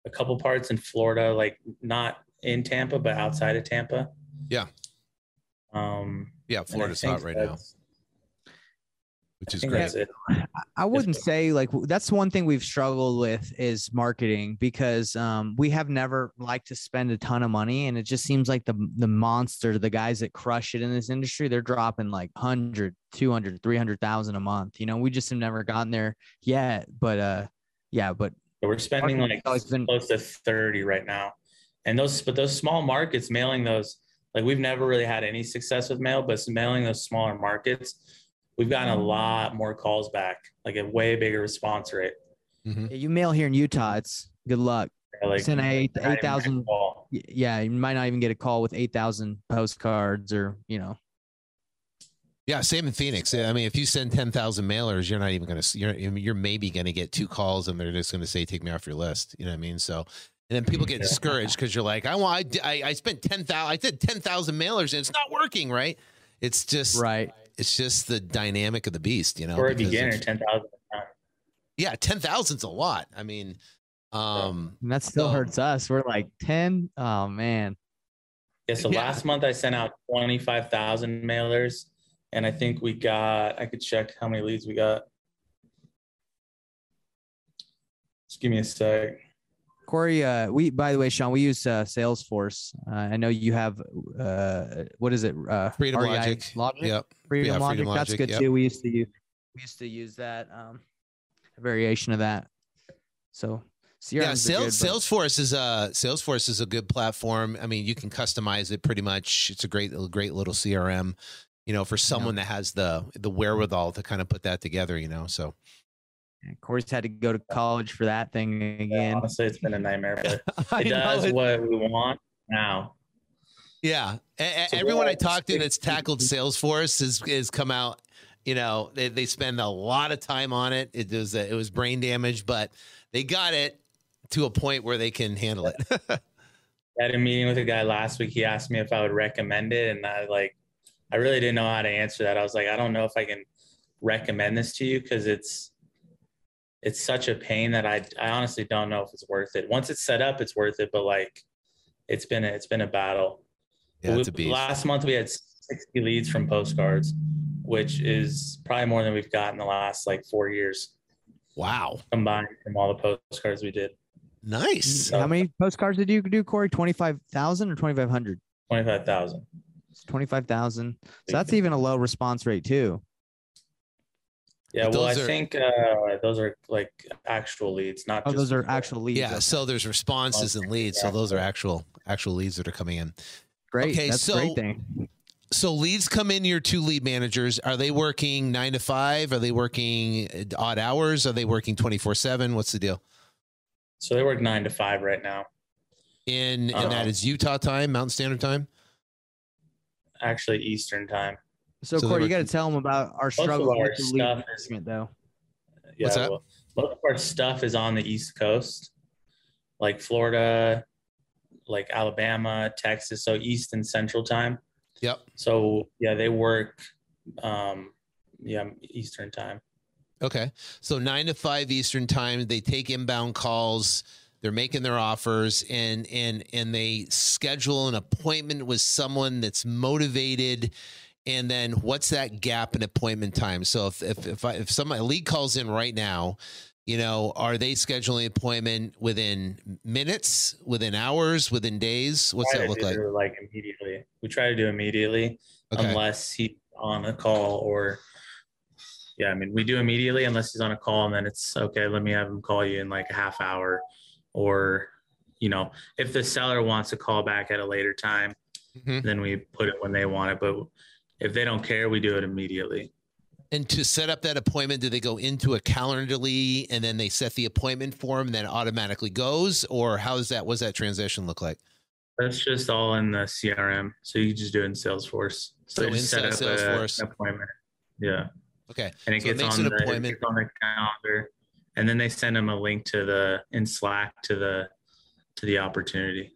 a couple parts in Florida, like not in Tampa, but outside of Tampa. Yeah. Um, Yeah, Florida's hot right now, which is think great. that's. I wouldn't say like that's one thing we've struggled with is marketing because um, we have never liked to spend a ton of money and it just seems like the the monster the guys that crush it in this industry they're dropping like 100 200 300,000 a month you know we just have never gotten there yet but uh yeah but But we're spending like been- close to 30 right now. And those, but those small markets mailing those, like we've never really had any success with mail, but mailing those smaller markets, we've gotten a lot more calls back, like a way bigger response rate. Mhm. you mail here in Utah it's good luck Like Send eight- not 8,000 a call. Y- yeah you might not even get a call with 8,000 postcards or you know Yeah, same in Phoenix. I mean, if you send ten thousand mailers, you're not even gonna. You're you're maybe gonna get two calls, and they're just gonna say, "Take me off your list." You know what I mean? So, and then people get discouraged because you're like, "I want. I I spent ten thousand. I did ten thousand mailers, and it's not working." Right? It's just. right It's just the dynamic of the beast. You know. For a beginner, of- 10,000. yeah, ten thousand's a lot. I mean, um, and that still So- hurts us we're like 10 oh man Yeah. So Yeah. last month I sent out 25,000 mailers and I think we got, I could check how many leads we got. Just give me a sec. Corey, uh, we by the way, Sean, we use uh, Salesforce. Uh, I know you have uh, what is it? Uh, Freedom REI Logic. Logic. Yep. Freedom, Yeah, Logic. Freedom That's good yep. too. We used to use we used to use that um, a variation of that. So CRMs yeah, sales, good, Salesforce is a Salesforce is a good platform. I mean, you can customize it pretty much. It's a great, great little CRM. You know, for someone that has the the wherewithal to kind of put that together. You know, so Yeah, Corey's had to go to college for that thing Yeah, again. honestly, it's been a nightmare, but it does it- what we want now. Yeah, A- a- So everyone I talked to that's tackled Salesforce has has come out. You know, they they spend a lot of time on it. It was it was brain damage, but they got it to a point where they can handle it. I had a meeting with a guy last week. He asked me if I would recommend it, and I like, I really didn't know how to answer that. I was like, I don't know if I can recommend this to you because it's it's such a pain that I I honestly don't know if it's worth it. Once it's set up, it's worth it, but like, it's been a, it's been a battle. Yeah, it's a beast. Last month we had 60 leads from postcards, which is probably more than we've got in the last like four years Wow, combined from all the postcards we did. nice. So- How many postcards did you do, Corey? Twenty five thousand or twenty five hundred? 25,000. Twenty five thousand. So that's even a low response rate too. Yeah, well, I are- think uh, those are like actual leads, not Oh, just those are actual leads. Yeah. So there's responses and leads. So those are actual actual leads that are coming in. Great. okay, That's so- great thing. So leads come in. Your two lead managers are they working nine to five? Are they working uh, odd hours? Are they working twenty four seven? What's the deal? So they work nine to five right now. In and that Uh-huh. is Utah time, Mountain Standard Time. Actually, Eastern time. So, So Corey, they you got to tell them about our struggle our with the lead stuff is- management, though. Yeah, What's that? well, most of our stuff is on the East Coast, like Florida, like Alabama, Texas, so East and Central time. Yep. So yeah, they work, um, yeah, Eastern time. Okay. So nine to five Eastern time, they take inbound calls. They're making their offers and and and they schedule an appointment with someone that's motivated. And then what's that gap in appointment time? So if if if, I, if somebody a lead calls in right now, you know, are they scheduling appointment within minutes, within hours, within days? What's that look like? Like immediately. We try to do immediately Okay. unless he's on a call or yeah, I mean we do immediately unless he's on a call and then it's okay, let me have him call you in like a half hour or you know, if the seller wants to call back at a later time, Mhm. then we put it when they want it. But if they don't care, we do it immediately. And to set up that appointment, do they go into a Calendly and then they set the appointment form, then automatically goes? Or how does that, what does that transition look like? That's just all in the CRM. So you just do it in Salesforce. So, So you set inside up a- appointment. Yeah. Okay. And it So it makes on an the, appointment. gets on the calendar. And then they send them a link to the in Slack to the to the opportunity.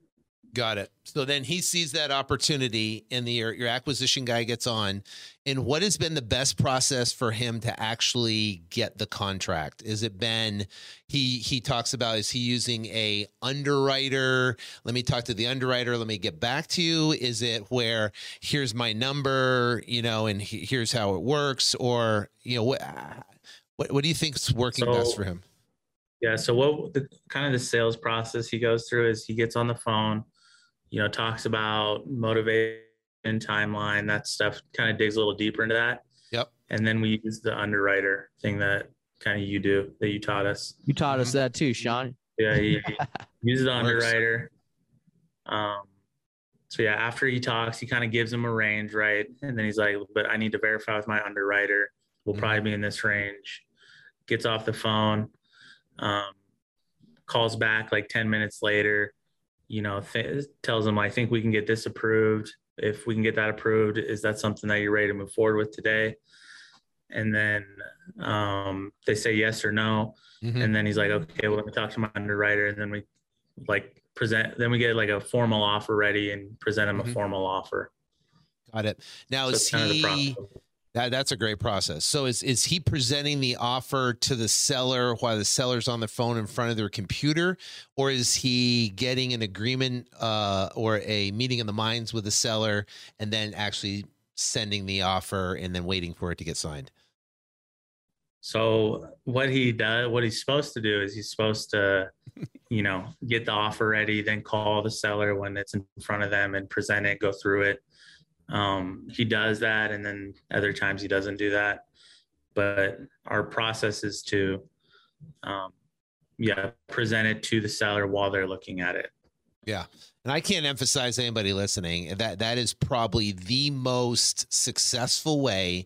Got it. So then he sees that opportunity and the, your, your acquisition guy gets on. And what has been the best process for him to actually get the contract? Is it been he he talks about is he using a underwriter? Let me talk to the underwriter. Let me get back to you. Is it where here's my number, you know, and he, here's how it works, or you know what what what do you think's working best for him? Yeah. So what the kind of the sales process he goes through is he gets on the phone, you know, talks about motivation, timeline, that stuff, kind of digs a little deeper into that. Yep. And then we use the underwriter thing that kind of you do that you taught us. You taught Mm-hmm. us that too, Sean. Yeah, he uses the Works. underwriter. Um, so yeah, after he talks, he kind of gives him a range, right? And then he's like, "But I need to verify with my underwriter. We'll Mhm. probably be in this range." Gets off the phone, um, calls back like ten minutes later. You know, th- tells them, "I think we can get this approved. If we can get that approved, is that something that you're ready to move forward with today?" And then um, they say yes or no Mhm. and then he's like okay well let me talk to my underwriter and then we like present then we get like a formal offer ready and present him Mhm. a formal offer Got it. Now so is it's kind of the he? That, that's a great process. So is is he presenting the offer to the seller while the seller's on the phone in front of their computer, or is he getting an agreement uh, or a meeting of the minds with the seller and then actually sending the offer and then waiting for it to get signed? so what he does what he's supposed to do is he's supposed to you know get the offer ready then call the seller when it's in front of them and present it go through it um, he does that and then other times he doesn't do that but our process is to um, yeah present it to the seller while they're looking at it Yeah. And I can't emphasize anybody listening that that is probably the most successful way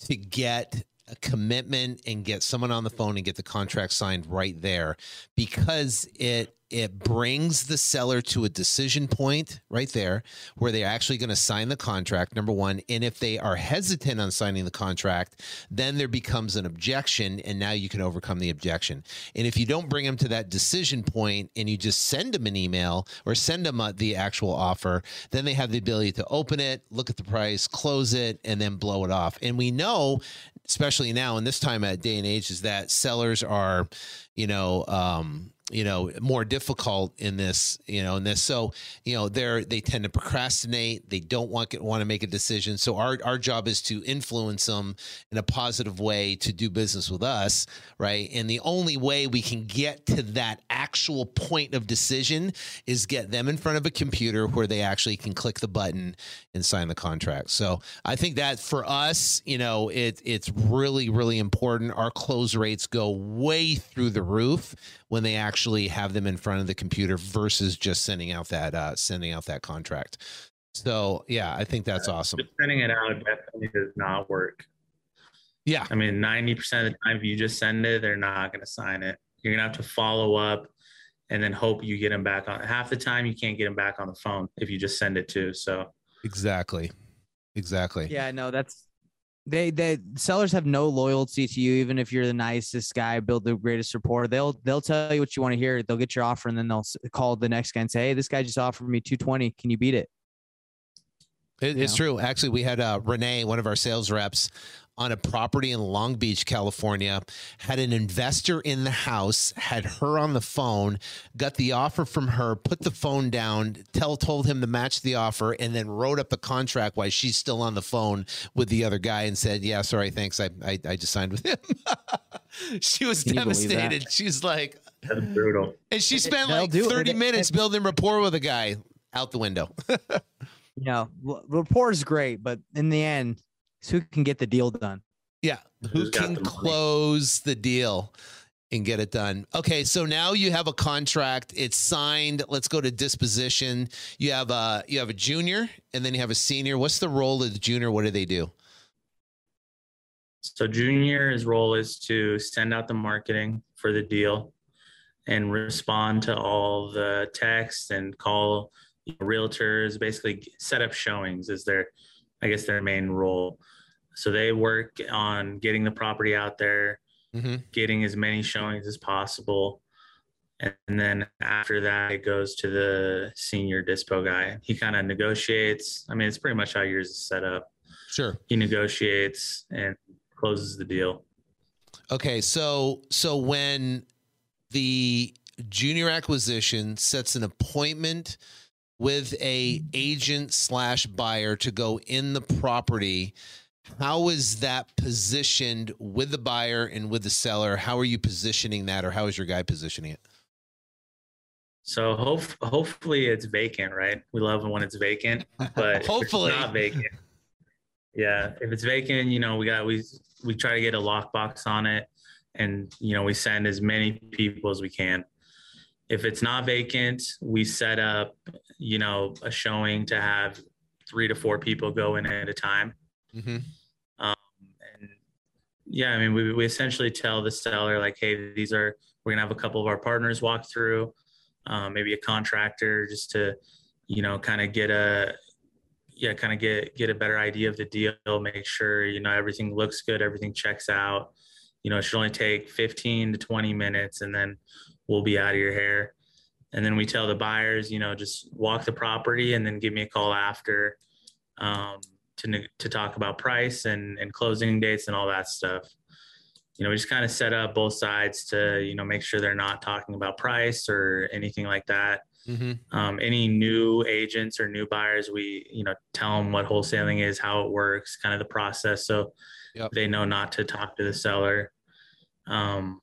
to get a commitment and get someone on the phone and get the contract signed right there because it it brings the seller to a decision point right there where they're actually going to sign the contract number 1 and if they are hesitant on signing the contract then there becomes an objection and now you can overcome the objection and if you don't bring them to that decision point and you just send them an email or send them uh, the actual offer, then they have the ability to open it, look at the price, close it, and then blow it off. And we know, especially now in this time at day and age, is that sellers are, you know, um, you know more difficult in this you know in this. So you know they're they tend to procrastinate. They don't want want to make a decision. So our our job is to influence them in a positive way to do business with us right? And the only way we can get to that actual point of decision is get them in front of a computer where they actually can click the button and sign the contract. So i think that for us you know it it's really, really important. Our close rates go way through the roof when they actually have them in front of the computer versus just sending out that uh, sending out that contract. So yeah, I think that's awesome. Just sending it out definitely does not work. Yeah, I mean, ninety percent of the time, if you just send it, they're not going to sign it. You're going to have to follow up and then hope you get them back on. Half the time, you can't get them back on the phone if you just send it to. So exactly, exactly. Yeah, no, that's they they sellers have no loyalty to you even if you're the nicest guy build the greatest rapport. They'll they'll tell you what you want to hear they'll get your offer and then they'll call the next guy and say hey this guy just offered me 220 can you beat it? It, it's true. Actually, we had uh, Renee, one of our sales reps, on a property in Long Beach, California, had an investor in the house, had her on the phone, got the offer from her, put the phone down, tell told him to match the offer, and then wrote up the contract while she's still on the phone with the other guy and said, "Yeah, sorry, thanks, I I, I just signed with him." she was Can devastated. She's like, That's brutal. And she spent like thirty minutes building rapport with a guy out the window. you know, rapport is great, but in the end, who can get the deal done. Yeah, who can the close the deal and get it done. Okay, so now you have a contract. It's signed. Let's go to disposition. You have a you have a junior, and then you have a senior. What's the role of the junior? What do they do? So junior's role is to send out the marketing for the deal and respond to all the texts and call realtors, basically set up showings is their, I guess, their main role. So they work on getting the property out there, mm-hmm. getting as many showings as possible. And then after that, it goes to the senior dispo guy. He kind of negotiates. I mean, it's pretty much how yours is set up. Sure. He negotiates and closes the deal. Okay, so so when the junior acquisition sets an appointment with a agent slash buyer to go in the property. How is that positioned with the buyer and with the seller? How are you positioning that or how is your guy positioning it? So hope, hopefully it's vacant right? We love when it's vacant but hopefully it's not vacant yeah if it's vacant you know we got we we try to get a lockbox on it and you know we send as many people as we can. If it's not vacant, we set up, you know, a showing to have three to four people go in at a time. Mm-hmm. Um, and yeah, I mean, we, we essentially tell the seller like, hey, these are we're gonna have a couple of our partners walk through, um, maybe a contractor, just to, you know, kind of get a yeah, kind of get get a better idea of the deal, make sure you know everything looks good, everything checks out. You know, it should only take 15 to 20 minutes, and then we'll be out of your hair. And then we tell the buyers, you know, just walk the property and then give me a call after um, to, to talk about price and, and closing dates and all that stuff. You know, we just kind of set up both sides to, you know, make sure they're not talking about price or anything like that. Mm-hmm. Um, any new agents or new buyers, we, you know, tell them what wholesaling is, how it works, kind of the process. So yep. they know not to talk to the seller. Um,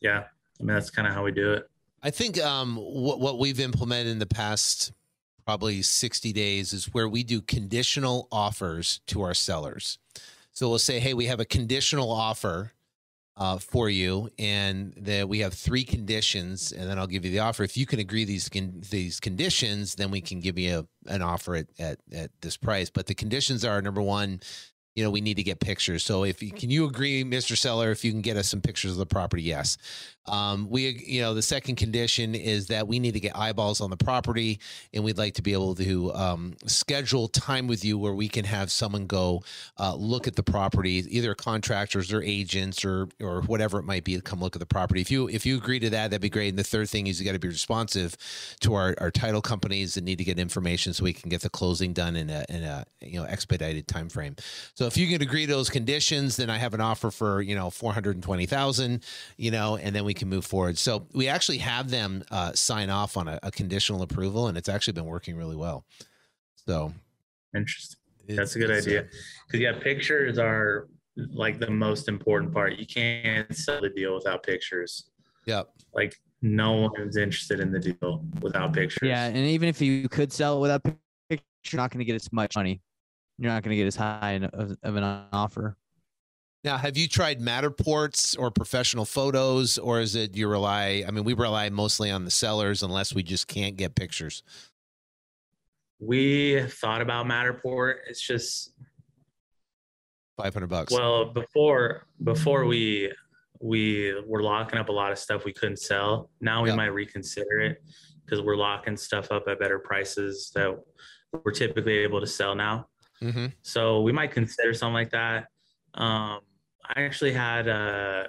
yeah, I mean, that's kind of how we do it. I think um, what what we've implemented in the past probably 60 days is where we do conditional offers to our sellers. So we'll say, hey, we have a conditional offer uh, for you, and that we have three conditions, and then I'll give you the offer. If you can agree these con- these conditions, then we can give you a, an offer at, at at this price. But the conditions are number one, you know, we need to get pictures. So if you can you agree, Mr. Seller, if you can get us some pictures of the property, yes. Um, we, you know, the second condition is that we need to get eyeballs on the property, and we'd like to be able to um, schedule time with you where we can have someone go uh, look at the property, either contractors or agents or or whatever it might be, to come look at the property. If you if you agree to that, that'd be great. And the third thing is you got to be responsive to our, our title companies that need to get information so we can get the closing done in a in a you know expedited time frame. So if you can agree to those conditions, then I have an offer for you know four hundred and twenty thousand, you know, and then we we can move forward. So we actually have them uh, sign off on a, a, conditional approval, and it's actually been working really well. So interesting. That's a good idea. Because yeah, pictures are like the most important part. You can't sell the deal without pictures. Yep. Like no one's interested in the deal without pictures. Yeah, and even if you could sell it without pictures, you're not going to get as much money. You're not going to get as high of, of an offer. Now, have you tried Matterports or professional photos, or is it you rely? I mean, we rely mostly on the sellers unless we just can't get pictures. We thought about Matterport. It's just five hundred bucks. Well, before before we we were locking up a lot of stuff we couldn't sell. Now we yep. might reconsider it because we're locking stuff up at better prices that we're typically able to sell now. Mm-hmm. So we might consider something like that. Um, I actually had a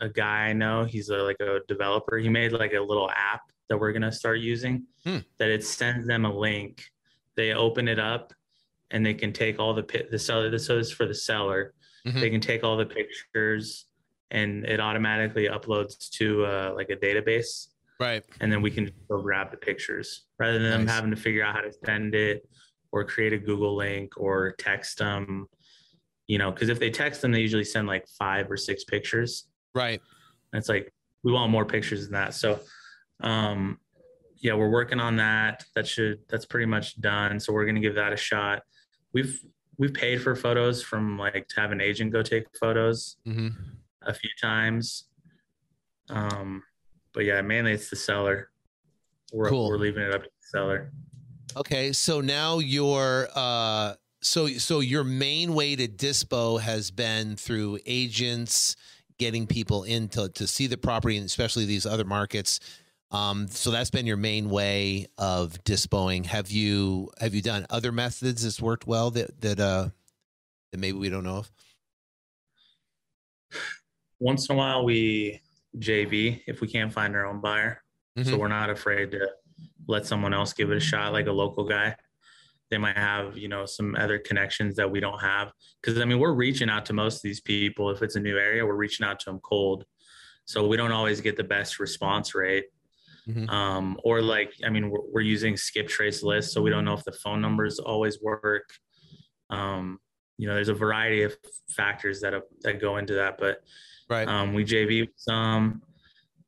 a guy I know. He's a, like a developer. He made like a little app that we're gonna start using. Hmm. That it sends them a link. They open it up, and they can take all the the seller. This is for the seller. Mm-hmm. They can take all the pictures, and it automatically uploads to uh, like a database. Right. And then we can go grab the pictures rather than nice. them having to figure out how to send it or create a Google link or text them you know, because if they text them, they usually send like five or six pictures. Right. And it's like we want more pictures than that. So, um, yeah, we're working on that. That should that's pretty much done. So we're gonna give that a shot. We've we've paid for photos from like to have an agent go take photos mm-hmm. a few times. Um, but yeah, mainly it's the seller. We're cool. we're leaving it up to the seller. Okay, so now you're uh so so your main way to dispo has been through agents getting people in to, to see the property and especially these other markets. Um, so that's been your main way of dispoing. Have you have you done other methods that's worked well that that uh that maybe we don't know of? Once in a while we jv if we can't find our own buyer. Mm-hmm. so we're not afraid to let someone else give it a shot like a local guy. They might have you know some other connections that we don't have. Because i mean we're reaching out to most of these people. If it's a new area we're reaching out to them cold. So we don't always get the best response rate. Mm-hmm. um, or like i mean we're, we're, using skip trace lists so we don't know if the phone numbers always work. Um, you know there's a variety of factors that have, that go into that but right. um, we jv some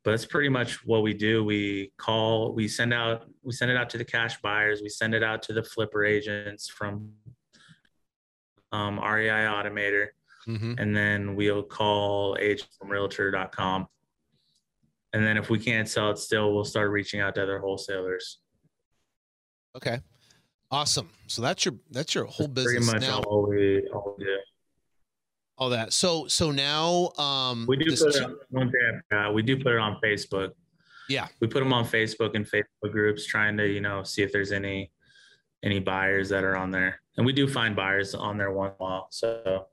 but that's pretty much what we do. We call, we send out, we send it out to the cash buyers, we send it out to the flipper agents from um, REI Automator, mm-hmm. and then we'll call agents from Realtor.com. And then if we can't sell it still, we'll start reaching out to other wholesalers. Okay, awesome. So that's your that's your whole that's business pretty much now. All we, all we do all that. So so now um we do put it on, uh, we do put it on Facebook. Yeah. We put them on Facebook and Facebook groups trying to, you know, see if there's any any buyers that are on there. And we do find buyers on there one while. So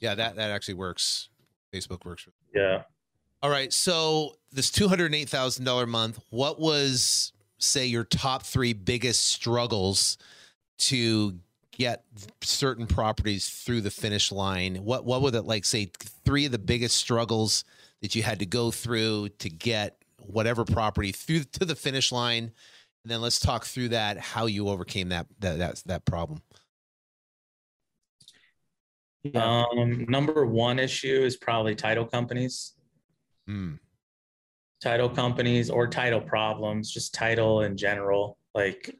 yeah, that that actually works. Facebook works. Yeah. All right. So this two hundred eight thousand dollar month. What was say your top three biggest struggles to get certain properties through the finish line? What what would it like say three of the biggest struggles that you had to go through to get whatever property through to the finish line? And then let's talk through that how you overcame that that that, that problem. Um, number one issue is probably title companies. Hmm. Title companies or title problems, just title in general. Like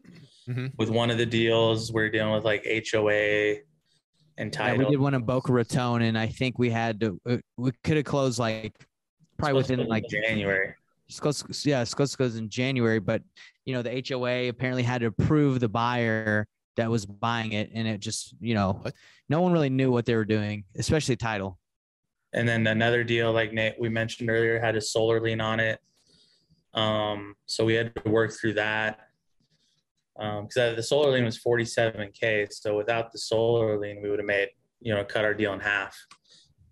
Mm-hmm. With one of the deals, we're dealing with like HOA and title. Yeah, we did one in Boca Raton, and I think we had to. Uh, we could have closed like probably within like January. Supposed, yeah, supposed to goes in January, but you know the HOA apparently had to approve the buyer that was buying it, and it just you know what? no one really knew what they were doing, especially title. And then another deal, like Nate we mentioned earlier, had a solar lien on it. Um, so we had to work through that because um, the solar lien was 47k. So without the solar lien, we would have made you know cut our deal in half,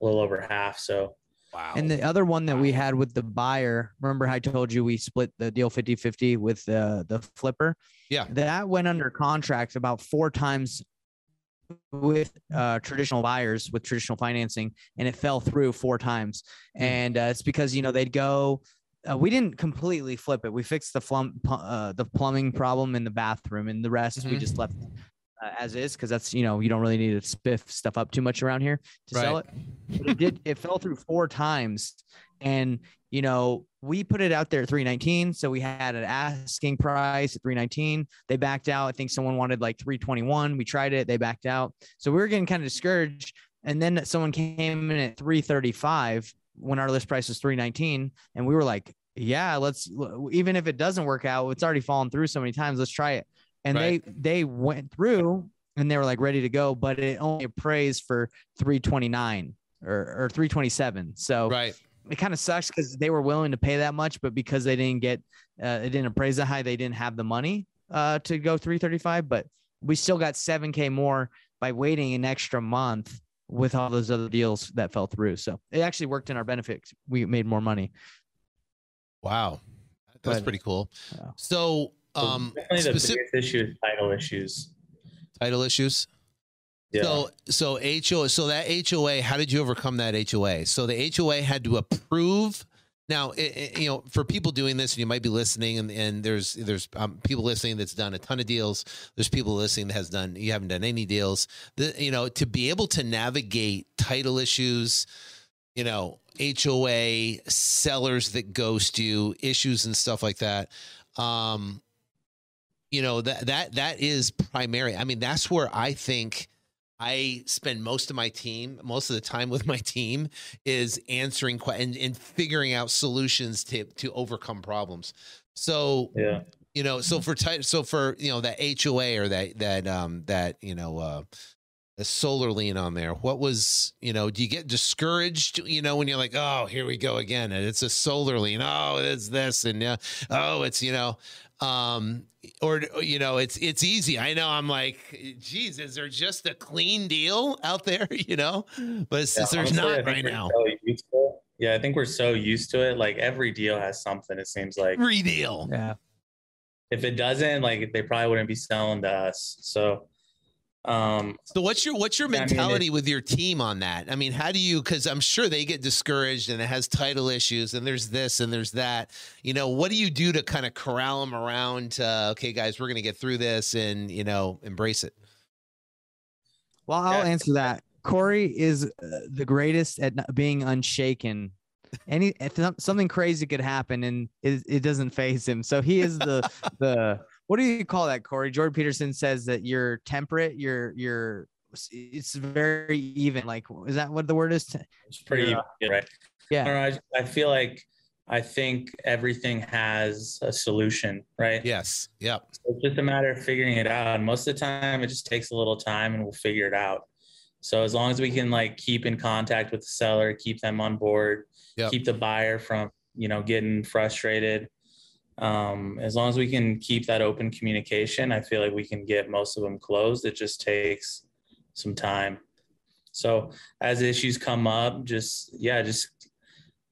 a little over half. So. Wow. And the other one that we had with the buyer, remember I told you we split the deal 50 50 with the, the flipper? Yeah. That went under contract about four times with uh, traditional buyers with traditional financing and it fell through four times hmm. and uh, it's because you know they'd go uh, we didn't completely flip it. We fixed the flum, uh, the plumbing problem in the bathroom, and the rest mm-hmm. we just left uh, as is because that's you know you don't really need to spiff stuff up too much around here to right. sell it. But it did. It fell through four times, and you know we put it out there at 319 so we had an asking price at 319 they backed out i think someone wanted like 321 we tried it they backed out so we were getting kind of discouraged And then someone came in at 335 when our list price was 319 and we were like, yeah, let's even if it doesn't work out, it's already fallen through so many times, let's try it. And right. they they went through and they were like ready to go, but it only appraised for 329 or, or 327. So right. it kind of sucks because they were willing to pay that much, but because they didn't get uh, it didn't appraise that high, they didn't have the money uh, to go 335. But we still got 7k more by waiting an extra month with all those other deals that fell through. So it actually worked in our benefit. We made more money. Wow. That's but, pretty cool. Yeah. So, um, definitely the specific- biggest issue is title issues. Title issues. Yeah. So, so HOA, so that HOA, how did you overcome that HOA? So the HOA had to approve now, it, it, you know, for people doing this, and you might be listening, and, and there's there's um, people listening that's done a ton of deals. There's people listening that has done you haven't done any deals. The, you know, to be able to navigate title issues, you know, HOA sellers that ghost you, issues and stuff like that. Um, you know that that that is primary. I mean, that's where I think I spend most of my team, most of the time with my team, is answering and, and figuring out solutions to to overcome problems. So yeah, you know, so for type so for you know that HOA or that that um that you know uh a solar lien on there. What was, you know, do you get discouraged, you know, when you're like, oh, here we go again, and it's a solar lien. Oh, it's this, and yeah, oh, it's you know, um or you know it's it's easy. I know i'm like geez is there just a clean deal out there you know? But yeah, there's honestly, not right now. so yeah i think we're so used to it. Like every deal has something it seems like. Every deal yeah. If it doesn't like they probably wouldn't be selling to us. So um, so what's your what's your mentality I mean, with your team on that? I mean, how do you? Because I'm sure they get discouraged and it has title issues and there's this and there's that. You know, what do you do to kind of corral them around? Uh, okay, guys, we're going to get through this and you know embrace it. Well, I'll answer that. Corey is uh, the greatest at being unshaken. Any something crazy could happen and it, it doesn't faze him. So he is the the what do you call that, Corey? Jordan Peterson says that you're temperate, you're you're it's very even. Like, is that what the word is? It's pretty uh, even, right? Yeah. I, know, I, I feel like I think everything has a solution, right? Yes. Yep. So it's just a matter of figuring it out. And most of the time, it just takes a little time, and we'll figure it out. So as long as we can like keep in contact with the seller, keep them on board, yep. keep the buyer from you know getting frustrated, um, as long as we can keep that open communication, I feel like we can get most of them closed. It just takes some time. So as issues come up, just yeah, just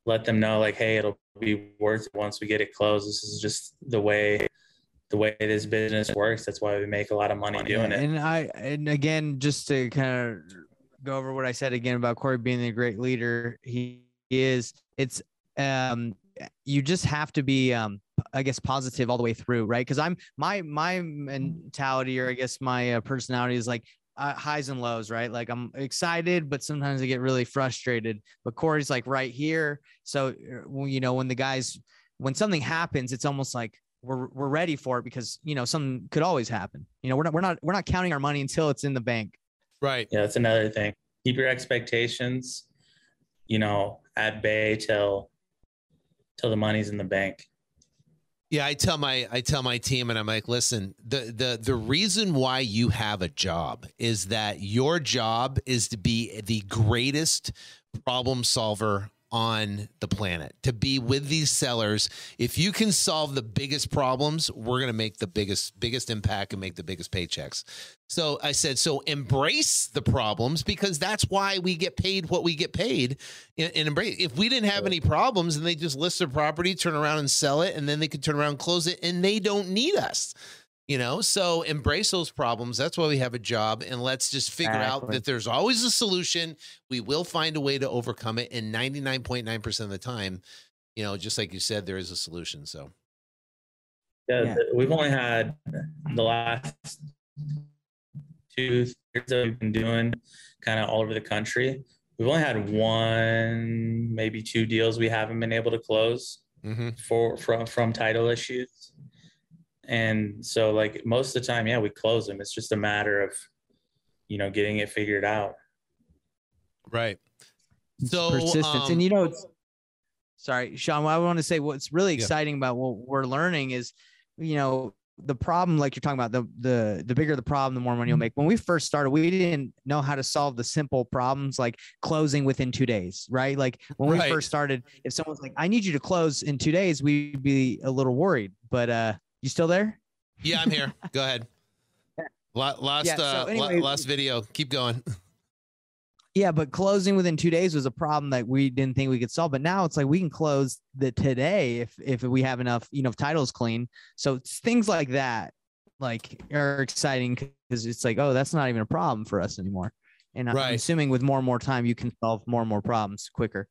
let them know like, hey, it'll be worth it once we get it closed. This is just the way the way this business works. That's why we make a lot of money doing it. And I and again, just to kind of go over what I said again about Corey being a great leader, he is. It's um you just have to be um I guess positive all the way through, right? Because I'm my my mentality or I guess my uh, personality is like uh, highs and lows, right? Like I'm excited, but sometimes I get really frustrated. But Corey's like right here, so uh, you know when the guys when something happens, it's almost like we're we're ready for it because you know something could always happen. You know we're not we're not we're not counting our money until it's in the bank. Right. Yeah, that's another thing. Keep your expectations, you know, at bay till till the money's in the bank. Yeah, I tell my I tell my team and I'm like, listen, the the the reason why you have a job is that your job is to be the greatest problem solver on the planet. To be with these sellers if you can solve the biggest problems we're going to make the biggest biggest impact and make the biggest paychecks. So i said so embrace the problems because that's why we get paid what we get paid and, embrace. If we didn't have any problems and they just list their property turn around and sell it and then they could turn around and close it and they don't need us you know so embrace those problems that's why we have a job and let's just figure exactly. out that there's always a solution we will find a way to overcome it and 99.9% of the time you know just like you said there is a solution so yeah, yeah. we've only had the last two years that we've been doing kind of all over the country we've only had one maybe two deals we haven't been able to close mm-hmm. for from from title issues and so like most of the time, yeah, we close them. It's just a matter of, you know, getting it figured out. Right. So, persistence, um, and you know, it's, sorry, Sean. What I want to say, what's really Yeah. exciting about what we're learning is, you know, the problem, like you're talking about, the the the bigger the problem, the more money you'll make. When we first started, we didn't know how to solve the simple problems like closing within two days, right? Like when we Right. first started, if someone's like, "I need you to close in two days," we'd be a little worried. But uh, you still there? Yeah, I'm here. Go ahead. Last Yeah, so uh, anyway- last video. Keep going. Yeah, but closing within two days was a problem that we didn't think we could solve. But now it's like we can close the today if if we have enough, you know, if titles clean. So it's things like that, like are exciting because it's like, oh, that's not even a problem for us anymore. And I'm Right. assuming with more and more time, you can solve more and more problems quicker.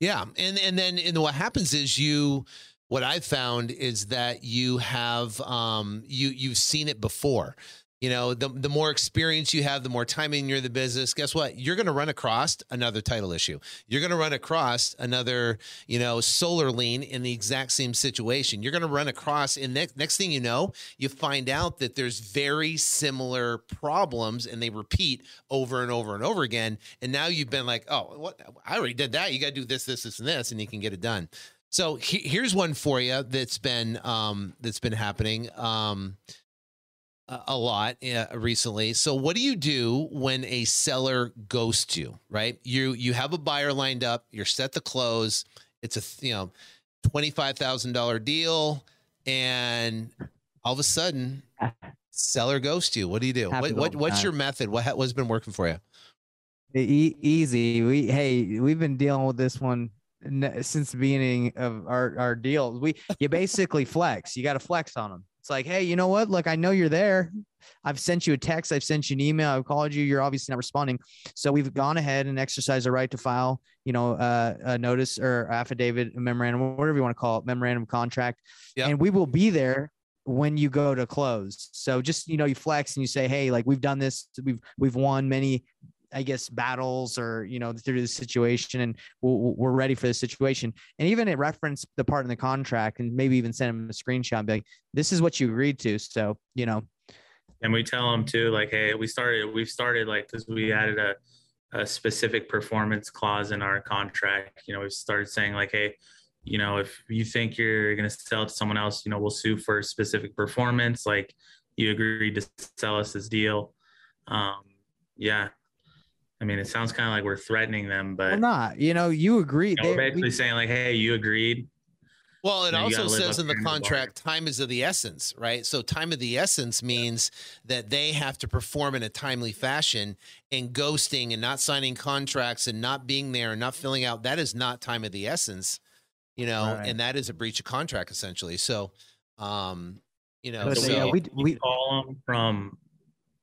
Yeah, and and then and what happens is you. What I've found is that you have um you you've seen it before. You know, the the more experience you have, the more time in you're in the business. Guess what? You're going to run across another title issue. You're going to run across another, you know, solar lien in the exact same situation. You're going to run across, and next next thing you know, you find out that there's very similar problems, and they repeat over and over and over again. And now you've been like, oh, what? I already did that. You got to do this, this, this, and this, and you can get it done. So he- here's one for you that's been um, that's been happening um, a a lot uh, recently. So what do you do when a seller ghosts you? Right, you you have a buyer lined up. You're set to close. It's a you know twenty five thousand dollar deal, and all of a sudden, seller ghosts you. What do you do? What, what what's your method? What what's been working for you? E- easy. We hey, we've been dealing with this one since the beginning of our our deals. We you basically flex. You got to flex on them. It's like, hey, you know what? Look, I know you're there. I've sent you a text. I've sent you an email. I've called you. You're obviously not responding. So we've gone ahead and exercised our right to file, you know, uh, a notice or affidavit, a memorandum, whatever you want to call it, memorandum contract. Yep. And we will be there when you go to close. So just you know, you flex and you say, hey, like we've done this. We've we've won many I guess battles or you know through the situation, and we're ready for the situation. And even it referenced the part in the contract, and maybe even send them a screenshot, and be like, "This is what you agreed to." So you know, and we tell them too like hey we started we've started like because we added a, a specific performance clause in our contract you know we've started saying like hey you know if you think you're going to sell to someone else you know we'll sue for specific performance like you agreed to sell us this deal um yeah i mean it sounds kind of like we're threatening them but or not. You know, you agree. you know, we're basically we- saying like hey you agreed Well, it also says in the to your bargain. contract, time is of the essence, right? So, time of the essence means that they have to perform in a timely fashion, and ghosting and not signing contracts and not being there and not filling out that is not time of the essence, you know, Right. and that is a breach of contract essentially. So, um, you know, But so, yeah, we you we call them from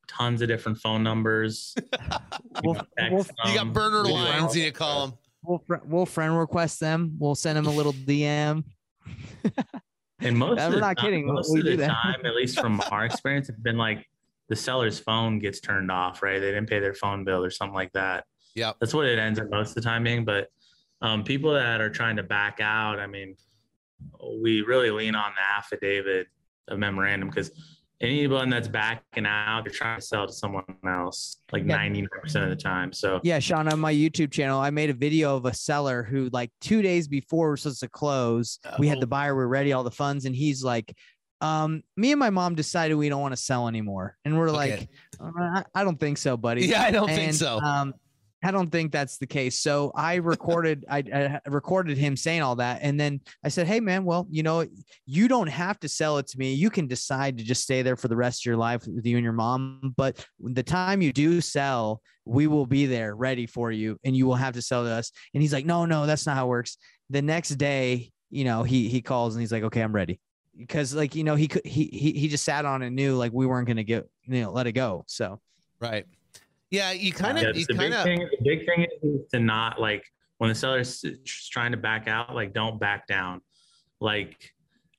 tons of different phone numbers we'll, know, we'll, you got burner We do lines, all and you that call them. we'll we'll friend request them. We'll send them a little DM. And most I'm of the not time, kidding, Most we of the that. time, at least from our experience, it's been like the seller's phone gets turned off, right? They didn't pay their phone bill or something like that. Yep. That's what it ends up most of the time being. But um, people that are trying to back out, I mean, we really lean on the affidavit of memorandum because anyone that's backing out, they're trying to sell to someone else, like Yeah. 99% of the time. So Yeah, Sean, on my YouTube channel, I made a video of a seller who, like, two days before we're supposed to close, we had Oh. the buyer, we're ready, all the funds, and he's like, um, me and my mom decided we don't want to sell anymore, and we're Okay. like, "Uh, I, I don't think so, buddy. Yeah, I don't think so. Um, I don't think that's the case. So I recorded, I, I recorded him saying all that, and then I said, "Hey, man, well, you know, you don't have to sell it to me. You can decide to just stay there for the rest of your life with you and your mom. But the time you do sell, we will be there ready for you, and you will have to sell to us." And he's like, "No, no, that's not how it works." The next day, you know, he he calls and he's like, "Okay, I'm ready." Because like you know he could he he he just sat on it and knew like we weren't gonna get you know let it go so Right. Yeah, you kind of, you the big kind of, thing. The big thing is to not like when the seller's trying to back out. Like, don't back down. Like,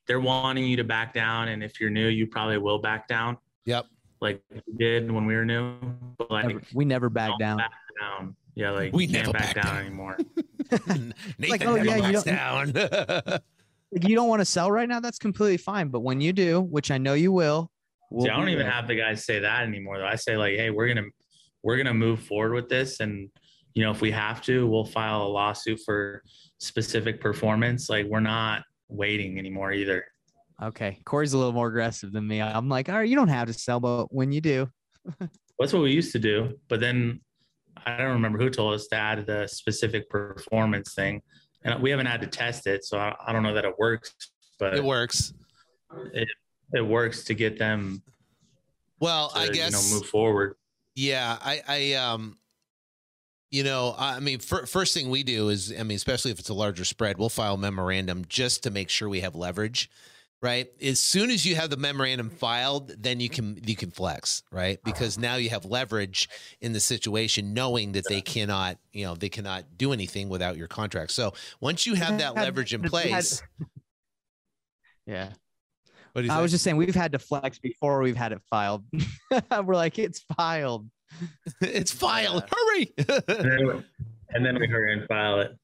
they're wanting you to back down, and if you're new, you probably will back down. Yep. Like we did when we were new. But like, Never- we never back down Back down. Yeah, like We can't never back, back down, down. anymore. Nathan oh, never yeah, you backs don't- down. like you don't want to sell right now, that's completely fine. But when you do, which I know you will, we'll See, I don't even there. have the guys say that anymore. Though I say like, hey, we're gonna we're gonna move forward with this, and you know, if we have to, we'll file a lawsuit for specific performance. Like we're not waiting anymore either. Okay. Corey's a little more aggressive than me. I'm like, all right, you don't have to sell, but when you do. That's what we used to do. But then I don't remember who told us to add the specific performance thing. And we haven't had to test it. So I, I don't know that it works, but it works. It, it works to get them. Well, to, I guess, you know, move forward. Yeah. I, I, um, you know, I mean, for, first thing we do is, I mean, especially if it's a larger spread, we'll file a memorandum just to make sure we have leverage right? As soon as you have the memorandum filed then you can you can flex right? Because now you have leverage in the situation knowing that they cannot you know they cannot do anything without your contract. So once you have that leverage in place yeah I was just saying we've had to flex before we've had it filed. We're like, it's filed. it's filed. Hurry. and, then, and, then, we hurry and file it.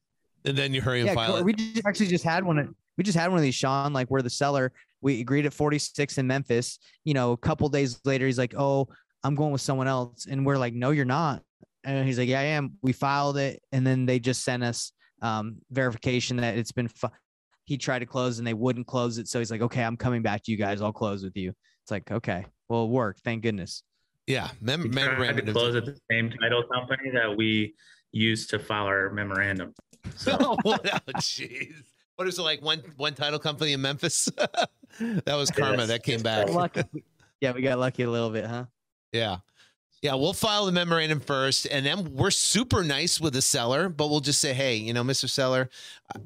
And then you hurry and yeah, file it. We actually just had one we just had one of these, Sean, like we're the seller, we agreed at 46 in Memphis. You know, a couple days later, he's like, Oh, I'm going with someone else. And we're like, No, you're not. And he's like, Yeah, I am. We filed it. And then they just sent us um, verification that it's been, fi- he tried to close and they wouldn't close it. So he's like, Okay, I'm coming back to you guys. I'll close with you. It's like, Okay, well, it worked. Thank goodness. Yeah. Mem- memorandum. to close at the same title company that we used to file our memorandum. So. oh, jeez what is it like one one title company in Memphis? that was karma yes. that came back. Yeah, we got lucky a little bit, huh? Yeah. Yeah, we'll file the memorandum first, and then we're super nice with the seller, but we'll just say, hey, you know, Mr. Seller,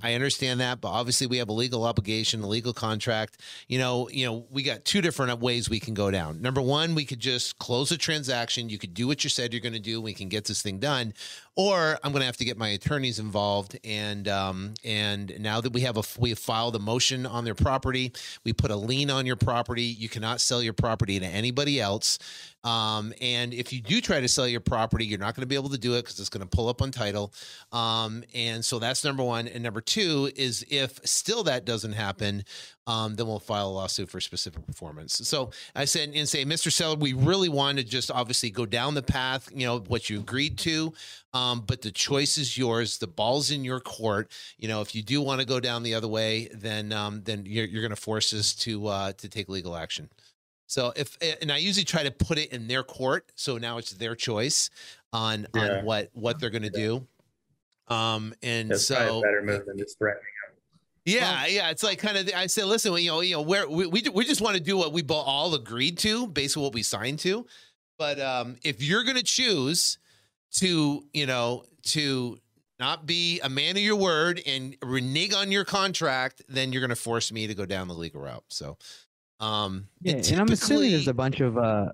I understand that, but obviously we have a legal obligation, a legal contract. You know, you know, we got two different ways we can go down. Number one, we could just close the transaction. You could do what you said you're going to do. We can get this thing done, or I'm going to have to get my attorneys involved. And um, and now that we have a we have filed a motion on their property, we put a lien on your property. You cannot sell your property to anybody else. Um, and if you do try to sell your property, you're not going to be able to do it because it's going to pull up on title. Um, and so that's number one. And number two is if still that doesn't happen, um, then we'll file a lawsuit for specific performance. So I said and say, Mr. Seller, we really want to just obviously go down the path, you know, what you agreed to, um, but the choice is yours. The ball's in your court. You know, if you do want to go down the other way, then um, then you're, you're going to force us to uh, to take legal action. So if eh, and I usually try to put it in their court, so now it's their choice on yeah. on what what they're going to do. Um, and That's so better move than just threatening. Yeah, yeah, it's like kind of. I said, listen, you know, you know, where we we, we just want to do what we all agreed to, based on what we signed to. But um, if you're going to choose to, you know, to not be a man of your word and renege on your contract, then you're going to force me to go down the legal route. So um, yeah, and, and I'm assuming there's a bunch of. uh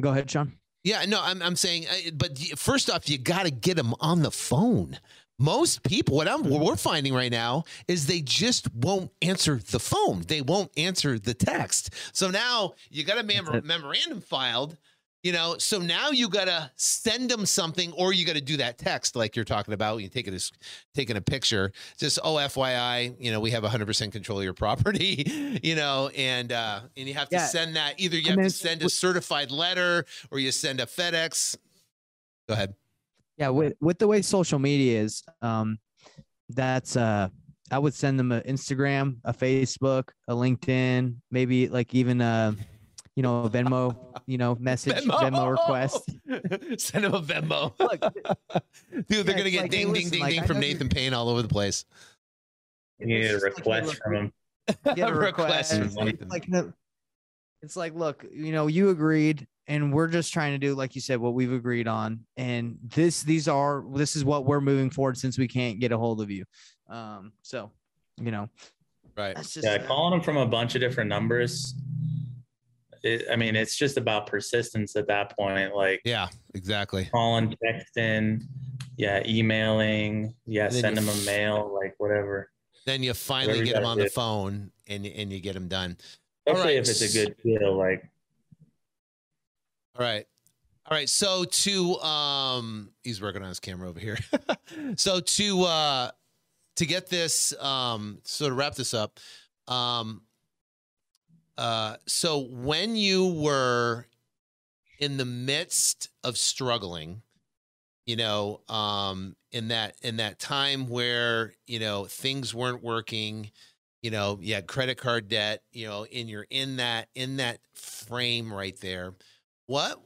Go ahead, Sean. Yeah, no, I'm I'm saying, but first off, you got to get them on the phone. Most people, what I'm what we're finding right now is they just won't answer the phone. They won't answer the text. So now you got a mem- memorandum filed you know, so now you gotta send them something, or you gotta do that text like you're talking about. You take it as taking a picture. Just oh, FYI, you know, we have 100 percent control of your property. You know, and uh, and you have to yeah. send that. Either you have to send a certified letter, or you send a FedEx. Go ahead. Yeah, with with the way social media is, um, that's uh, I would send them an Instagram, a Facebook, a LinkedIn, maybe like even a, you know, a Venmo, you know, message, Venmo, Venmo request. Send him a Venmo. Look, Dude, they're yeah, gonna get like, ding, hey, ding, listen, ding, like, ding from Nathan Payne all over the place. You need a request like, from him. Get a request. request from like, it's like, look, you know, you agreed, and we're just trying to do, like you said, what we've agreed on, and this, these are, this is what we're moving forward since we can't get a hold of you. Um, so, you know, right? Just, yeah, calling them from a bunch of different numbers it, I mean, it's just about persistence at that point. Like, yeah, exactly. Calling, texting, yeah, emailing, yeah, send them a mail, like whatever. Then you finally get them on do. the phone and and you get them done. Especially if it's a good deal, like. All right. All right. So to um he's working on his camera over here. so to uh to get this um so to wrap this up, um uh, so when you were in the midst of struggling, you know, um, in that in that time where you know things weren't working, you know, you had credit card debt, you know, and you're in that in that frame right there. What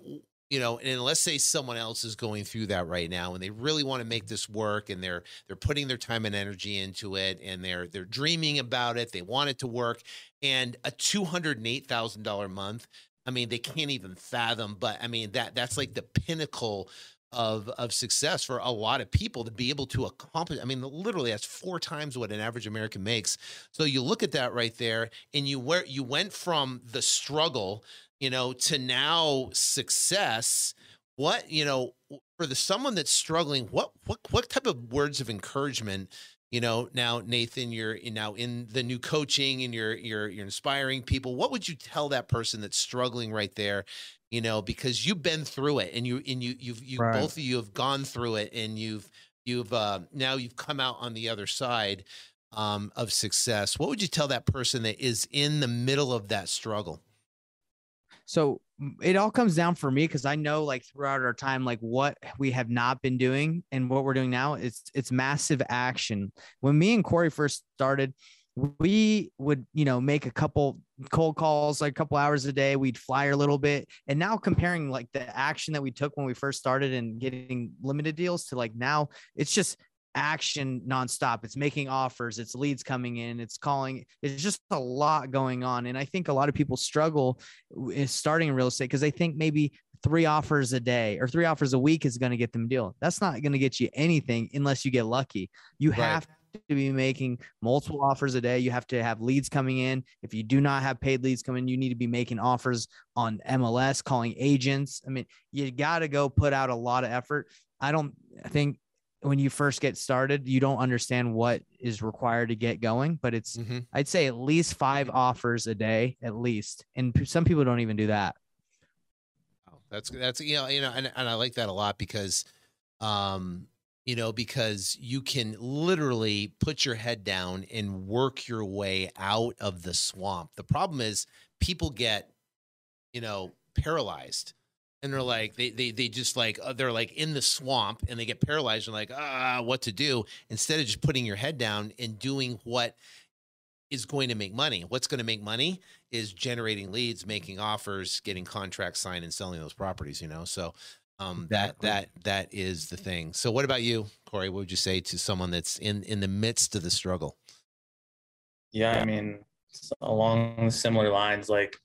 you know, and let's say someone else is going through that right now and they really want to make this work and they're they're putting their time and energy into it and they're they're dreaming about it, they want it to work and a $208,000 month I mean, they can't even fathom, but I mean that that's like the pinnacle of of success for a lot of people to be able to accomplish. I mean, literally that's four times what an average American makes. So you look at that right there, and you where you went from the struggle, you know, to now success. What you know for the someone that's struggling, what what what type of words of encouragement you know now nathan you're now in the new coaching and you're you're you're inspiring people what would you tell that person that's struggling right there you know because you've been through it and you and you you've you right. both of you have gone through it and you've you've uh now you've come out on the other side um of success what would you tell that person that is in the middle of that struggle so it all comes down for me because I know like throughout our time, like what we have not been doing and what we're doing now, it's it's massive action. When me and Corey first started, we would you know make a couple cold calls like a couple hours a day we'd flyer a little bit and now comparing like the action that we took when we first started and getting limited deals to like now it's just action nonstop. It's making offers, it's leads coming in, it's calling. It's just a lot going on. And I think a lot of people struggle is eh, starting in real estate because they think maybe three offers a day or three offers a week is going to get them a deal. That's not going to get you anything unless you get lucky. You right. have to be making multiple offers a day. You have to have leads coming in. If you do not have paid leads coming, you need to be making offers on MLS, calling agents. I mean, you got to go put out a lot of effort. I don't I think when you first get started, you don't understand what is required to get going, but it's mm-hmm. I'd say at least five offers a day, at least. And some people don't even do that. That's that's you know, you know, and, and I like that a lot because um, you know, because you can literally put your head down and work your way out of the swamp. The problem is people get, you know, paralyzed and they're like they they they just like uh, they're like in the swamp and they get paralyzed and like ah what to do instead of just putting your head down and doing what is going to make money. What's going to make money is generating leads, making offers, getting contracts signed, and selling those properties. You know, so um, exactly. that that that is the thing. So, what about you, Corey? What would you say to someone that's in in the midst of the struggle? Yeah, I mean, along similar lines, like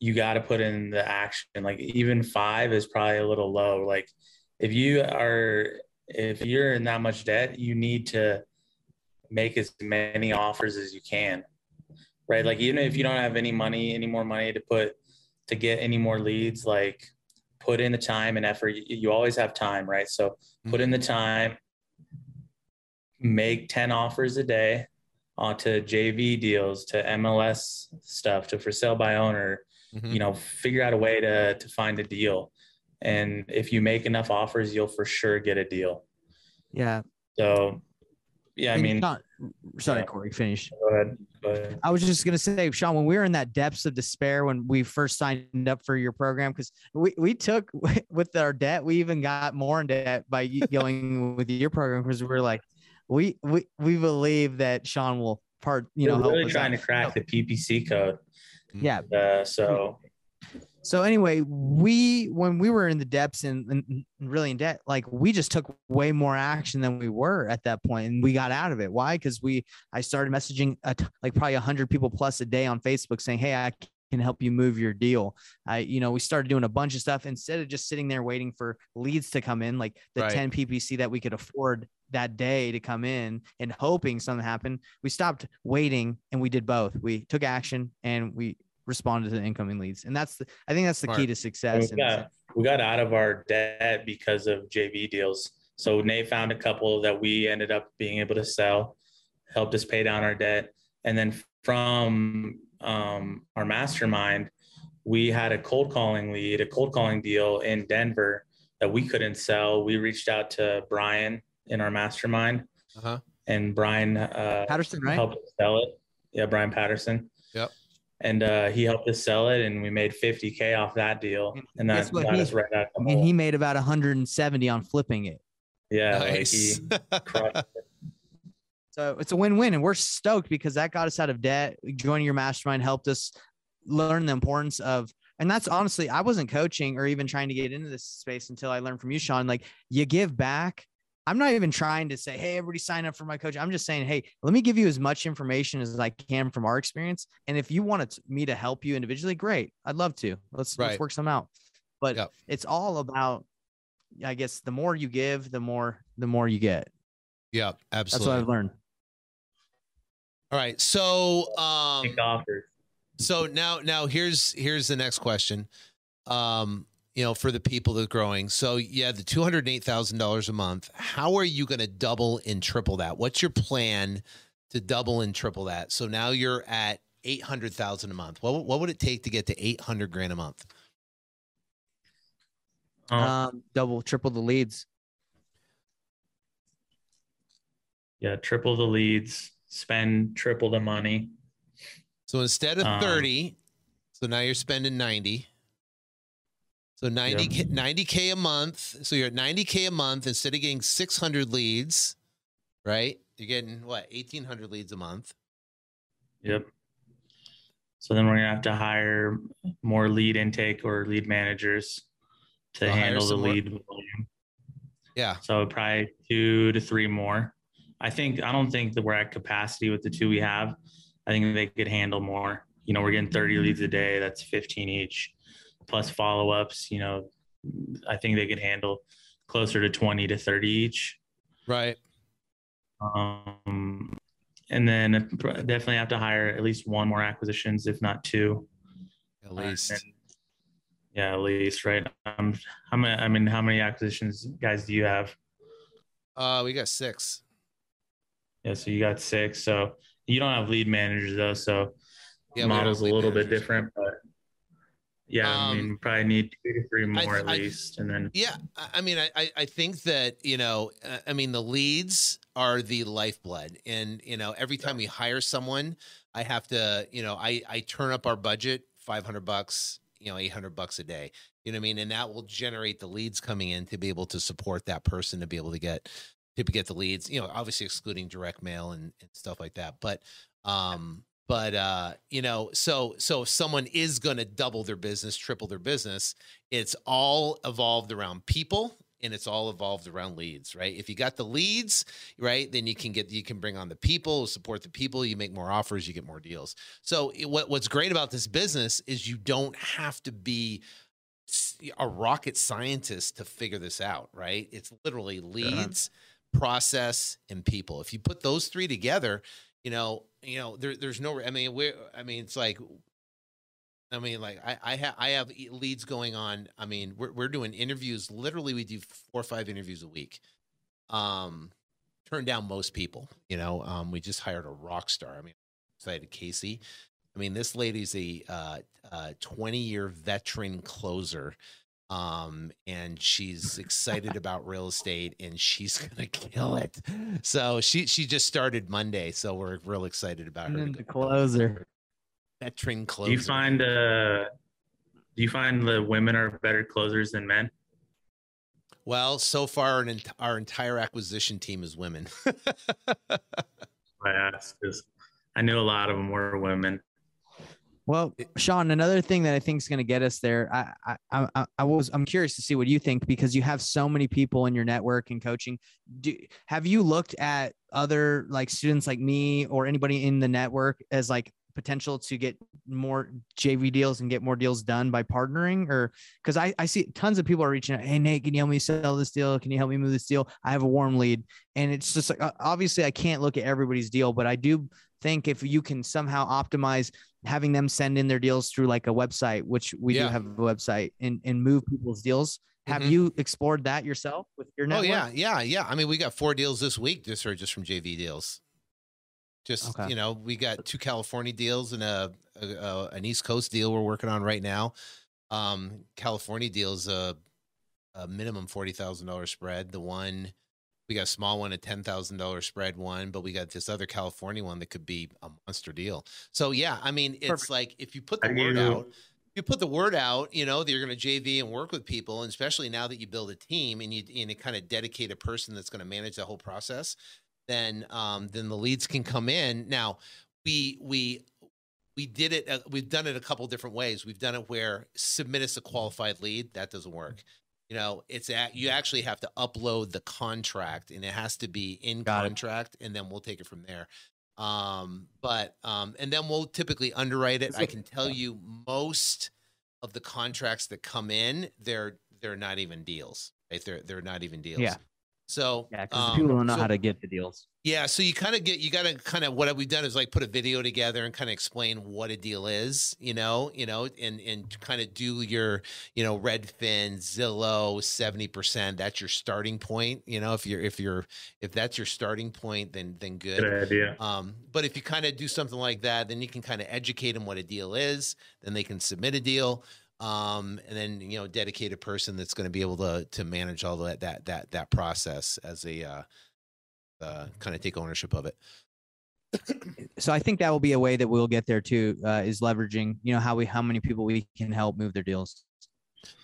you got to put in the action. Like even five is probably a little low. Like if you are, if you're in that much debt, you need to make as many offers as you can, right? Like even if you don't have any money, any more money to put to get any more leads, like put in the time and effort. You, always have time, right? So put in the time, make 10 offers a day onto JV deals, to MLS stuff, to for sale by owner, mm-hmm. you know figure out a way to to find a deal and if you make enough offers you'll for sure get a deal yeah so yeah i mean not, sorry yeah. corey finish go ahead. go ahead i was just going to say sean when we were in that depths of despair when we first signed up for your program because we, we took with our debt we even got more in debt by going with your program because we are like we we we believe that sean will part you know really trying out. to crack the ppc code yeah. Uh, so. So anyway, we when we were in the depths and, and, really in debt, like we just took way more action than we were at that point, and we got out of it. Why? Because we I started messaging a, like probably hundred people plus a day on Facebook saying, "Hey, I can help you move your deal." I you know we started doing a bunch of stuff instead of just sitting there waiting for leads to come in, like the right. ten PPC that we could afford that day to come in and hoping something happened. We stopped waiting and we did both. We took action and we responded to the incoming leads. And that's the, I think that's the Smart. key to success. We got, we got out of our debt because of JV deals. So Nate found a couple that we ended up being able to sell, helped us pay down our debt. And then from um, our mastermind, we had a cold calling lead, a cold calling deal in Denver that we couldn't sell. We reached out to Brian in our mastermind. Uh-huh. And Brian uh, Patterson, right? helped sell it. Yeah, Brian Patterson. Yep. And uh, he helped us sell it, and we made 50k off that deal, and that got he, us right out. And he made about 170 on flipping it. Yeah, Nice. like he crushed it. So it's a win-win, and we're stoked because that got us out of debt. Joining your mastermind helped us learn the importance of, and that's honestly, I wasn't coaching or even trying to get into this space until I learned from you, Sean. Like you give back. I'm not even trying to say, hey, everybody sign up for my coach. I'm just saying, hey, let me give you as much information as I can from our experience. And if you wanted to- me to help you individually, great. I'd love to. Let's Right. let's work some out. But Yep. it's all about, I guess, the more you give, the more the more you get. Yeah, absolutely That's what I've learned. All right. So um offers. so now now here's here's the next question. Um, you know, for the people that are growing. So yeah, the two hundred eight thousand dollars a month. How are you going to double and triple that? What's your plan to double and triple that? So now you're at eight hundred thousand a month. What what would it take to get to eight hundred grand a month? Um, Um, double, triple the leads. yeah, triple the leads, spend triple the money. So instead of Um, 30, so now you're spending 90. So 90 Yeah. k 90k a month. So you're at 90k a month instead of getting 600 leads, right? You're getting what? 1800 leads a month. Yep. So then we're gonna have to hire more lead intake or lead managers to So handle the more- lead volume. Yeah. So probably two to three more. I think I don't think that we're at capacity with the two we have. I think they could handle more. You know, we're getting 30 leads a day. That's 15 each, plus follow ups. You know, I think they could handle closer to 20 to 30 each. Right. Um, and then definitely have to hire at least one more acquisitions, if not two. At Uh, least. and- yeah, at least, right? Um, how many? I mean, how many acquisitions guys do you have? Uh, we got six. Yeah, so you got six. So you don't have lead managers though, so Yeah, the model's a little bit different. But yeah, I mean, Um, probably need two to three I- more at I- least, and then Yeah, I I mean, I I- I think that you know, I mean, the leads are the lifeblood, and you know, every time we hire someone, I have to, you know, I I turn up our budget five hundred bucks, you know, eight hundred bucks a day. You know what I mean? And that will generate the leads coming in to be able to support that person to be able to get to get the leads. You know, obviously excluding direct mail and, and stuff like that, but um but uh you know so so if someone is going to double their business triple their business it's all evolved around people and it's all evolved around leads right? If you got the leads right then you can get you can bring on the people support the people you make more offers you get more deals. So it- what what's great about this business is you don't have to be a rocket scientist to figure this out right? It's literally leads process and people if you put those three together you know you know there, there's no i mean we i mean it's like I mean, like I I, ha- I have leads going on. I mean, we're we're doing interviews. Literally, we do four or five interviews a week. Um, turn down most people. You know, um, we just hired a rock star. I mean, excited Casey. I mean, this lady's a uh, uh, 20 year veteran closer. Um, and she's excited about real estate and she's gonna kill it. So she she just started Monday, so we're real excited about her. the closer. Veteran closer. do you find uh, do you find the women are better closers than men? Well, so far, an our entire acquisition team is women. I asked because I knew a lot of them were women. Well, Sean, another thing that I think is going to get us there, I, I, I, I- was, I'm curious to see what you think because you have so many people in your network and coaching. Do have you looked at other like students like me or anybody in the network as like potential to get more JV deals and get more deals done by partnering? Or because I, I see tons of people are reaching out, hey Nate, can you help me sell this deal? Can you help me move this deal? I have a warm lead, and it's just like obviously I can't look at everybody's deal, but I do think if you can somehow optimize having them send in their deals through like a website, which we Yeah. do have a website, and and move people's deals. Have Mhm. you explored that yourself with your network? Oh yeah, yeah, yeah. I mean, we got four deals this week just or just from JV deals. Just Okay. you know, we got two California deals and a, a, a an East Coast deal we're working on right now. Um, California deals a, a minimum forty thousand dollars spread. The one we got a small one, a ten thousand dollars spread one, but we got this other California one that could be a monster deal. So yeah, I mean, it's Perfect. like if you put the How do word you- out, you put the word out, you know, that you're going to JV and work with people, and especially now that you build a team and you and you kind of dedicate a person that's going to manage the whole process, then um, then the leads can come in. Now, we we we did it. Uh, we've done it a couple different ways. We've done it where submit us a qualified lead. That doesn't work. You know, it's at you actually have to upload the contract, and it has to be in Got it. contract, and then we'll take it from there. Um, but um, and then we'll typically underwrite it I can tell you most of the contracts that come in, they're they're not even deals. Right? They're they're not even deals. Yeah. So Yeah, because um, people don't know so- how to get the deals. yeah, so you kind of get you got to kind of what we've done is like put a video together and kind of explain what a deal is, you know, you know, and and kind of do your, you know, Redfin, Zillow, seventy percent. That's your starting point, you know. If you're if you're if that's your starting point, then then good. Good idea. Um, but if you kind of do something like that, then you can kind of educate them what a deal is. Then they can submit a deal, um, and then you know dedicate a person that's going to be able to to manage all that that that that process as a uh, uh, kind of take ownership of it. so I think that will be a way that we'll get there too. Uh, is leveraging, you know, how we how many people we can help move their deals.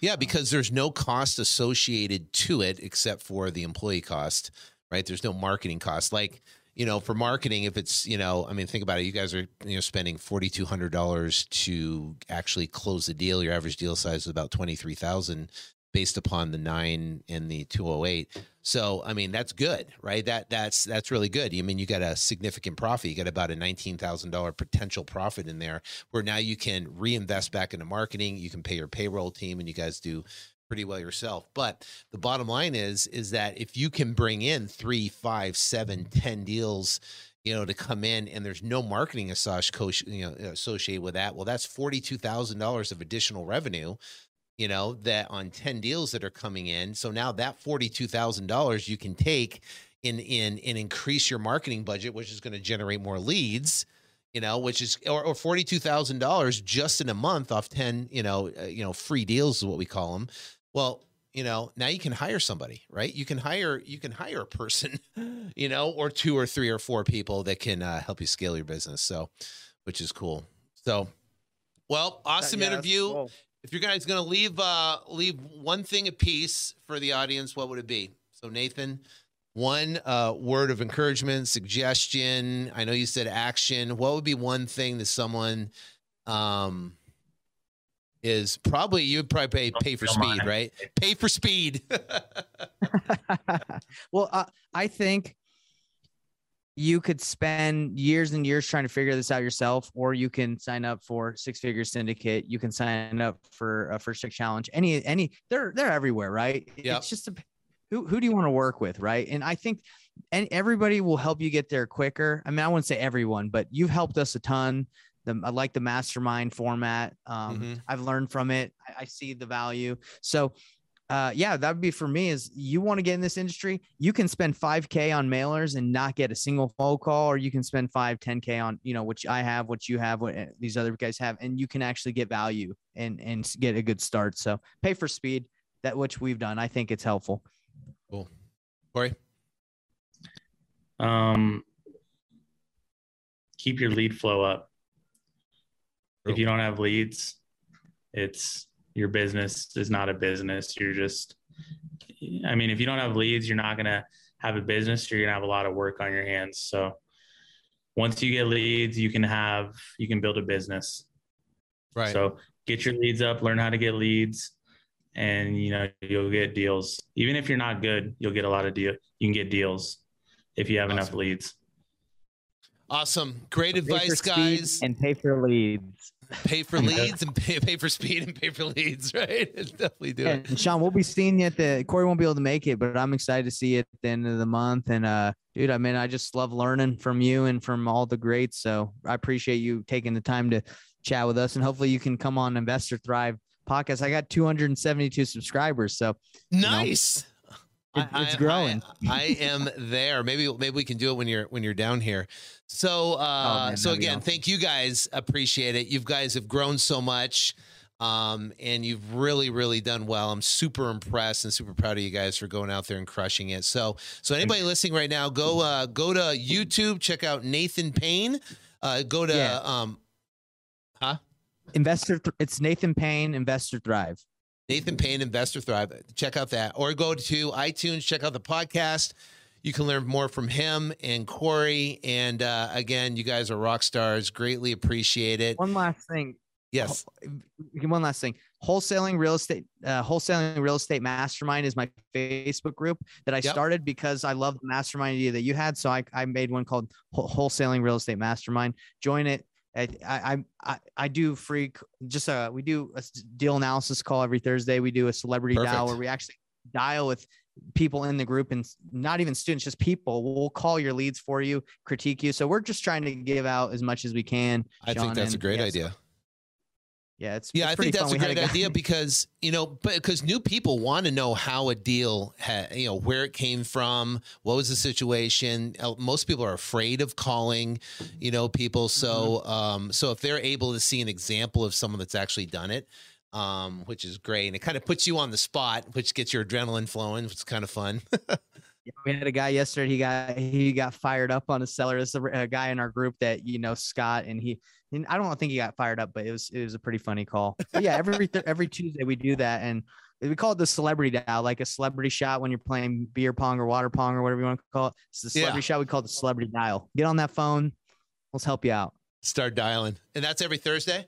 Yeah, because there's no cost associated to it except for the employee cost, right? There's no marketing cost. Like, you know, for marketing, if it's, you know, I mean, think about it. You guys are, you know, spending forty two hundred dollars to actually close the deal. Your average deal size is about twenty three thousand, based upon the nine and the two hundred eight. So, I mean, that's good, right? That that's that's really good. I mean, you got a significant profit. You got about a nineteen thousand dollar potential profit in there, where now you can reinvest back into marketing. You can pay your payroll team, and you guys do pretty well yourself. But the bottom line is, is that if you can bring in three, five, seven, ten deals, you know, to come in, and there's no marketing associated, with that, well, that's forty two thousand dollars of additional revenue you know, that on 10 deals that are coming in. So now that $42,000 you can take in in and increase your marketing budget, which is going to generate more leads, you know, which is or, or $42,000 just in a month off 10, you know, uh, you know, free deals is what we call them. Well, you know, now you can hire somebody, right? You can hire you can hire a person, you know, or two or three or four people that can uh, help you scale your business. So, which is cool. So, well, awesome Yeah, interview cool. if you're guys going to leave uh leave one thing apiece for the audience what would it be so nathan one uh word of encouragement suggestion i know you said action what would be one thing that someone um is probably you would probably pay, pay for speed mind. right pay for speed well, uh, I think you could spend years and years trying to figure this out yourself, or you can sign up for Six Figure Syndicate. You can sign up for a First Check Challenge. Any, any, they're they're everywhere, right? Yep. It's just a, who who do you want to work with, right? And I think, and everybody will help you get there quicker. I mean, I wouldn't say everyone, but you've helped us a ton. The, I like the mastermind format. Um, Mhm. I've learned from it. I, I see the value. So uh yeah that would be for me is you want to get in this industry you can spend 5k on mailers and not get a single phone call or you can spend 5 10k on you know which i have what you have what uh, these other guys have and you can actually get value and and get a good start so pay for speed that which we've done i think it's helpful Cool. corey Um, keep your lead flow up. If you don't have leads, it's your business is not a business. You're just, I mean, if you don't have leads, you're not gonna have a business. You're gonna have a lot of work on your hands. So once you get leads, you can have you can build a business. right So get your leads up, learn how to get leads, and you know you'll get deals. Even if you're not good, you'll get a lot of deal. You can get deals if you have enough leads. Awesome. Great Pay for advice guys. and pay for leads. pay for leads and pay, pay for speed and pay for leads right? Definitely do it. And sean we'll be seeing you at the corey won't be able to make it but i'm excited to see you at the end of the month. And uh dude i mean i just love learning from you and from all the greats. So i appreciate you taking the time to chat with us. And hopefully you can come on investor thrive podcast. I got 272 subscribers. So Nice. It- it's growing. I, I am there. Maybe maybe we can do it when you're when you're down here. So uh Oh, man, so again, awesome. thank you guys. Appreciate it. You guys have grown so much. Um, and you've really, really done well. I'm super impressed and super proud of you guys for going out there and crushing it. So, so anybody listening right now, go uh, go to YouTube, check out Nathan Payne. Uh, go to Yeah. um, Investor, Th- it's Nathan Payne, Investor Thrive. Nathan Payne, Investor Thrive. Check out that, or go to iTunes. Check out the podcast. You can learn more from him and Corey. And uh, again, you guys are rock stars. Greatly appreciate it. One last thing. Yes. One last thing. Wholesaling real estate, uh, wholesaling real estate mastermind is my Facebook group that I Yep. started because I love the mastermind idea that you had. So I, I made one called Wholesaling Real Estate Mastermind. Join it. I, I, I, I do free, c- just uh, we do a deal analysis call every Thursday. We do a celebrity dial where we actually dial with people in the group and not even students, just people. We'll call your leads for you, critique you. So we're just trying to give out as much as we can. I think Sean, that's a great idea. Yeah, it's Yeah, it's I think that's fun. a We great guy- idea because you know, but because new people want to know how a deal, ha, you know, where it came from, what was the situation. Uh, Most people are afraid of calling, you know, people. So, Mm-hmm. um, so if they're able to see an example of someone that's actually done it, um, which is great, and it kind of puts you on the spot, which gets your adrenaline flowing, which is kind of fun. Yeah, we had a guy yesterday. He got he got fired up on a seller. It's a, a guy in our group that you know Scott, and he. And I don't think he got fired up, but it was it was a pretty funny call. But yeah, every th- every Tuesday we do that, and we call it the celebrity dial, like a celebrity shot when you're playing beer pong or water pong or whatever you want to call it. It's the Yeah. celebrity shot. We call it the celebrity dial. Get on that phone. Let's help you out. Start dialing, and that's every Thursday.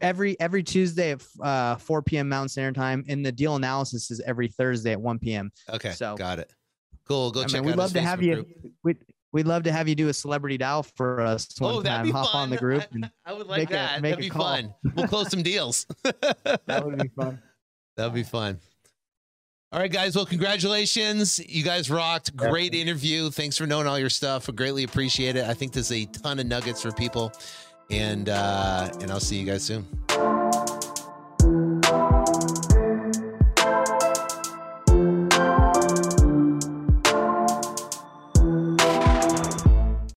Every every Tuesday at uh, 4 p.m. Mountain Standard Time, and the deal analysis is every Thursday at 1 p.m. Okay, So- got it. Cool. Go I check mean, we'd love his to have Facebook you. group. We'd, we'd love to have you do a celebrity dial for us one Oh, that'd time. be Hop fun. on the group. I, And I would like make a- that. make That'd be call. fun. We'll close some deals. that would be fun. That'd be fun. All right, guys. Well, congratulations. You guys rocked. Great interview. Thanks for knowing all your stuff. I greatly appreciate it. I think there's a ton of nuggets for people. And uh, and I'll see you guys soon.